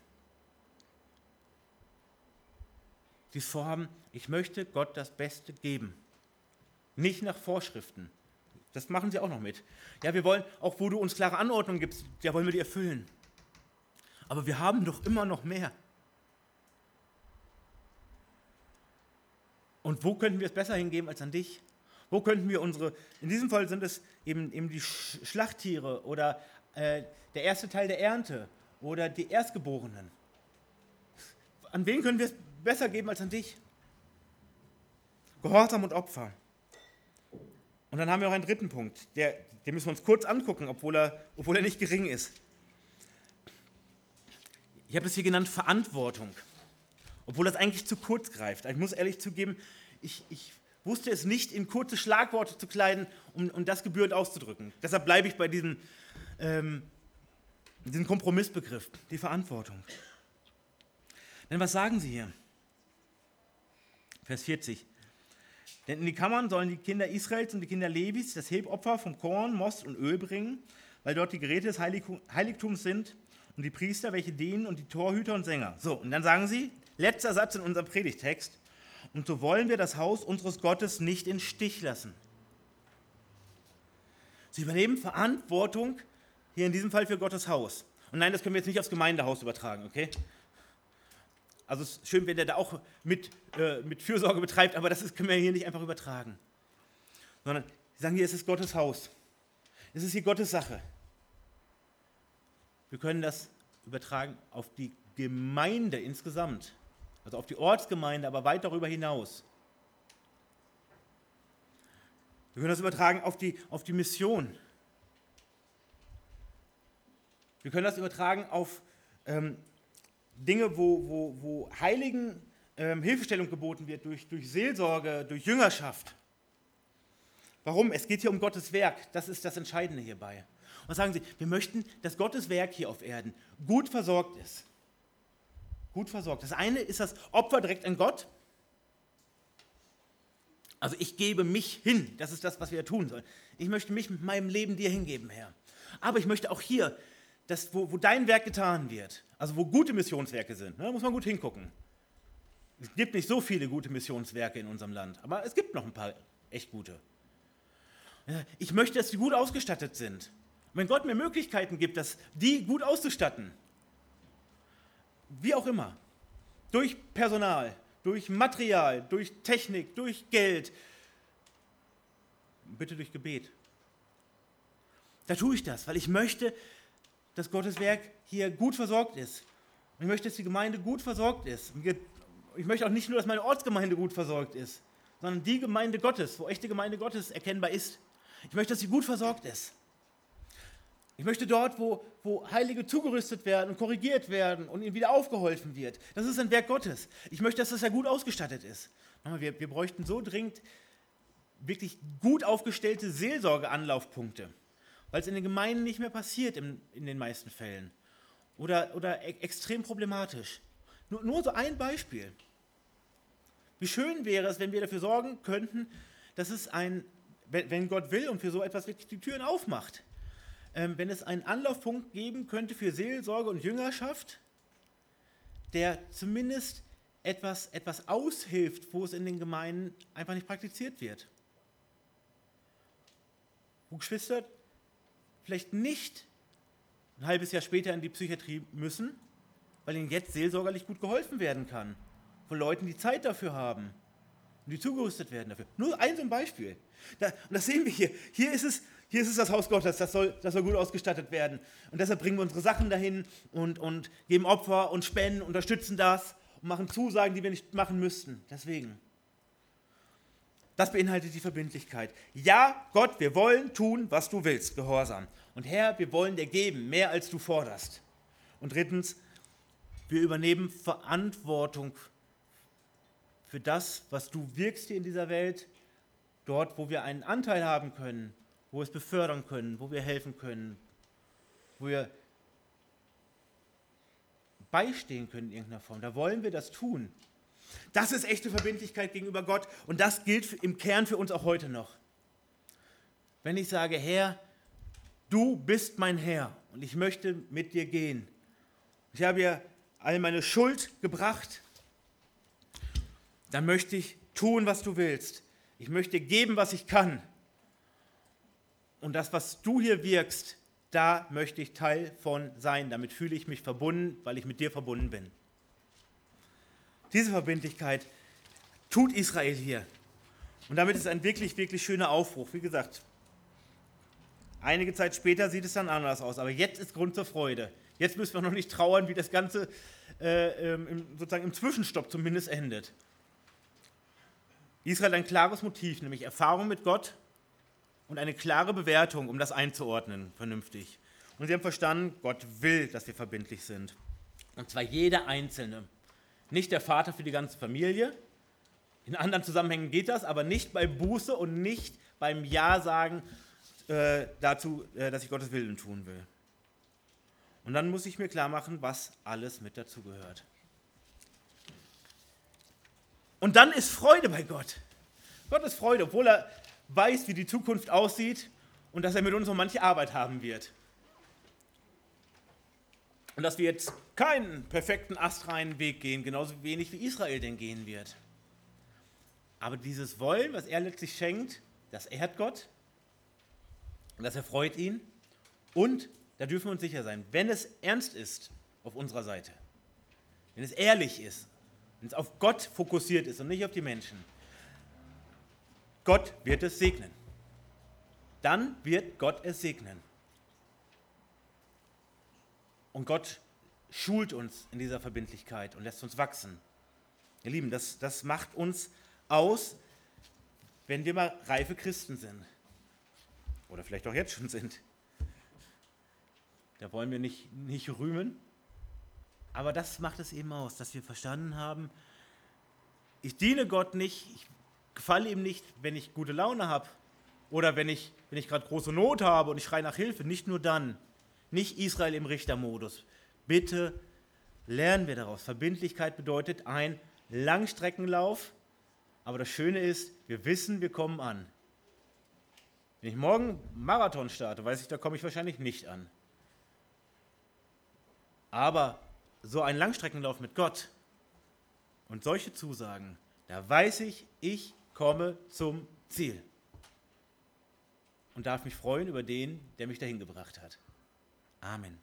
Dieses Vorhaben, ich möchte Gott das Beste geben. Nicht nach Vorschriften. Das machen sie auch noch mit. Ja, wir wollen, auch wo du uns klare Anordnungen gibst, ja, wollen wir die erfüllen. Aber wir haben doch immer noch mehr. Und wo könnten wir es besser hingeben als an dich? Wo könnten wir unsere, in diesem Fall sind es eben, eben die Schlachttiere oder äh, der erste Teil der Ernte oder die Erstgeborenen. An wen können wir es besser geben als an dich? Gehorsam und Opfer. Und dann haben wir noch einen dritten Punkt, der, den müssen wir uns kurz angucken, obwohl er, obwohl er nicht gering ist. Ich habe das hier genannt Verantwortung, obwohl das eigentlich zu kurz greift. Ich muss ehrlich zugeben, ich, ich wusste es nicht in kurze Schlagworte zu kleiden, um, um das gebührend auszudrücken. Deshalb bleibe ich bei diesem, ähm, diesem Kompromissbegriff, die Verantwortung. Denn was sagen sie hier? Vers 40. Denn in die Kammern sollen die Kinder Israels und die Kinder Levis das Hebopfer vom Korn, Most und Öl bringen, weil dort die Geräte des Heiligtums sind und die Priester, welche dienen und die Torhüter und Sänger. So, und dann sagen sie, letzter Satz in unserem Predigtext, und so wollen wir das Haus unseres Gottes nicht in Stich lassen. Sie übernehmen Verantwortung, hier in diesem Fall für Gottes Haus. Und nein, das können wir jetzt nicht aufs Gemeindehaus übertragen, okay? Also es ist schön, wenn der da auch mit, äh, mit Fürsorge betreibt, aber das ist, können wir hier nicht einfach übertragen. Sondern sie sagen hier, es ist Gottes Haus. Es ist hier Gottes Sache. Wir können das übertragen auf die Gemeinde insgesamt. Also auf die Ortsgemeinde, aber weit darüber hinaus. Wir können das übertragen auf die, auf die Mission. Wir können das übertragen auf ähm, Dinge, wo, wo, wo Heiligen ähm, Hilfestellung geboten wird durch, durch Seelsorge, durch Jüngerschaft. Warum? Es geht hier um Gottes Werk. Das ist das Entscheidende hierbei. Und sagen Sie, wir möchten, dass Gottes Werk hier auf Erden gut versorgt ist. Gut versorgt. Das eine ist das Opfer direkt an Gott. Also ich gebe mich hin. Das ist das, was wir tun sollen. Ich möchte mich mit meinem Leben dir hingeben, Herr. Aber ich möchte auch hier das, wo, wo dein Werk getan wird, also wo gute Missionswerke sind, ne, muss man gut hingucken. Es gibt nicht so viele gute Missionswerke in unserem Land, aber es gibt noch ein paar echt gute. Ich möchte, dass die gut ausgestattet sind. Wenn Gott mir Möglichkeiten gibt, dass die gut auszustatten, wie auch immer, durch Personal, durch Material, durch Technik, durch Geld, bitte durch Gebet. Da tue ich das, weil ich möchte, dass Gottes Werk hier gut versorgt ist. Und ich möchte, dass die Gemeinde gut versorgt ist. ich möchte auch nicht nur, dass meine Ortsgemeinde gut versorgt ist, sondern die Gemeinde Gottes, wo echte Gemeinde Gottes erkennbar ist. Ich möchte, dass sie gut versorgt ist. Ich möchte dort, wo, wo Heilige zugerüstet werden und korrigiert werden und ihnen wieder aufgeholfen wird. Das ist ein Werk Gottes. Ich möchte, dass das ja gut ausgestattet ist. Wir, wir bräuchten so dringend wirklich gut aufgestellte Seelsorgeanlaufpunkte weil es in den Gemeinden nicht mehr passiert in, in den meisten Fällen. Oder, oder e extrem problematisch. Nur, nur so ein Beispiel. Wie schön wäre es, wenn wir dafür sorgen könnten, dass es ein, wenn Gott will und für so etwas wirklich die Türen aufmacht, wenn es einen Anlaufpunkt geben könnte für Seelsorge und Jüngerschaft, der zumindest etwas, etwas aushilft, wo es in den Gemeinden einfach nicht praktiziert wird. Wo Geschwister vielleicht nicht ein halbes Jahr später in die Psychiatrie müssen, weil ihnen jetzt seelsorgerlich gut geholfen werden kann. Von Leuten, die Zeit dafür haben und die zugerüstet werden dafür. Nur ein so ein Beispiel. Da, und das sehen wir hier. Hier ist es, hier ist es das Haus Gottes, das soll, das soll gut ausgestattet werden. Und deshalb bringen wir unsere Sachen dahin und, und geben Opfer und spenden, unterstützen das und machen Zusagen, die wir nicht machen müssten. Deswegen. Das beinhaltet die Verbindlichkeit. Ja, Gott, wir wollen tun, was du willst, Gehorsam. Und Herr, wir wollen dir geben, mehr als du forderst. Und drittens, wir übernehmen Verantwortung für das, was du wirkst hier in dieser Welt dort, wo wir einen Anteil haben können, wo wir es befördern können, wo wir helfen können, wo wir beistehen können in irgendeiner Form. Da wollen wir das tun. Das ist echte Verbindlichkeit gegenüber Gott und das gilt im Kern für uns auch heute noch. Wenn ich sage, Herr, du bist mein Herr und ich möchte mit dir gehen. Ich habe dir all meine Schuld gebracht, dann möchte ich tun, was du willst. Ich möchte geben, was ich kann. Und das, was du hier wirkst, da möchte ich Teil von sein. Damit fühle ich mich verbunden, weil ich mit dir verbunden bin. Diese Verbindlichkeit tut Israel hier. Und damit ist ein wirklich, wirklich schöner Aufbruch. Wie gesagt, einige Zeit später sieht es dann anders aus. Aber jetzt ist Grund zur Freude. Jetzt müssen wir noch nicht trauern, wie das Ganze äh, im, sozusagen im Zwischenstopp zumindest endet. Israel hat ein klares Motiv, nämlich Erfahrung mit Gott und eine klare Bewertung, um das einzuordnen, vernünftig. Und sie haben verstanden, Gott will, dass wir verbindlich sind. Und zwar jeder Einzelne. Nicht der Vater für die ganze Familie. In anderen Zusammenhängen geht das, aber nicht bei Buße und nicht beim Ja sagen äh, dazu, äh, dass ich Gottes Willen tun will. Und dann muss ich mir klar machen, was alles mit dazu gehört. Und dann ist Freude bei Gott. Gott ist Freude, obwohl er weiß, wie die Zukunft aussieht und dass er mit uns noch manche Arbeit haben wird. Und dass wir jetzt keinen perfekten astreinen Weg gehen, genauso wenig wie Israel den gehen wird. Aber dieses Wollen, was er letztlich schenkt, das ehrt Gott das erfreut ihn. Und da dürfen wir uns sicher sein, wenn es ernst ist auf unserer Seite, wenn es ehrlich ist, wenn es auf Gott fokussiert ist und nicht auf die Menschen, Gott wird es segnen. Dann wird Gott es segnen. Und Gott schult uns in dieser Verbindlichkeit und lässt uns wachsen. Ihr Lieben, das, das macht uns aus, wenn wir mal reife Christen sind. Oder vielleicht auch jetzt schon sind. Da wollen wir nicht, nicht rühmen. Aber das macht es eben aus, dass wir verstanden haben, ich diene Gott nicht, ich gefalle ihm nicht, wenn ich gute Laune habe oder wenn ich, wenn ich gerade große Not habe und ich schreie nach Hilfe. Nicht nur dann, nicht Israel im Richtermodus. Bitte lernen wir daraus. Verbindlichkeit bedeutet ein Langstreckenlauf, aber das Schöne ist, wir wissen, wir kommen an. Wenn ich morgen Marathon starte, weiß ich, da komme ich wahrscheinlich nicht an. Aber so ein Langstreckenlauf mit Gott und solche Zusagen, da weiß ich, ich komme zum Ziel und darf mich freuen über den, der mich dahin gebracht hat. Amen.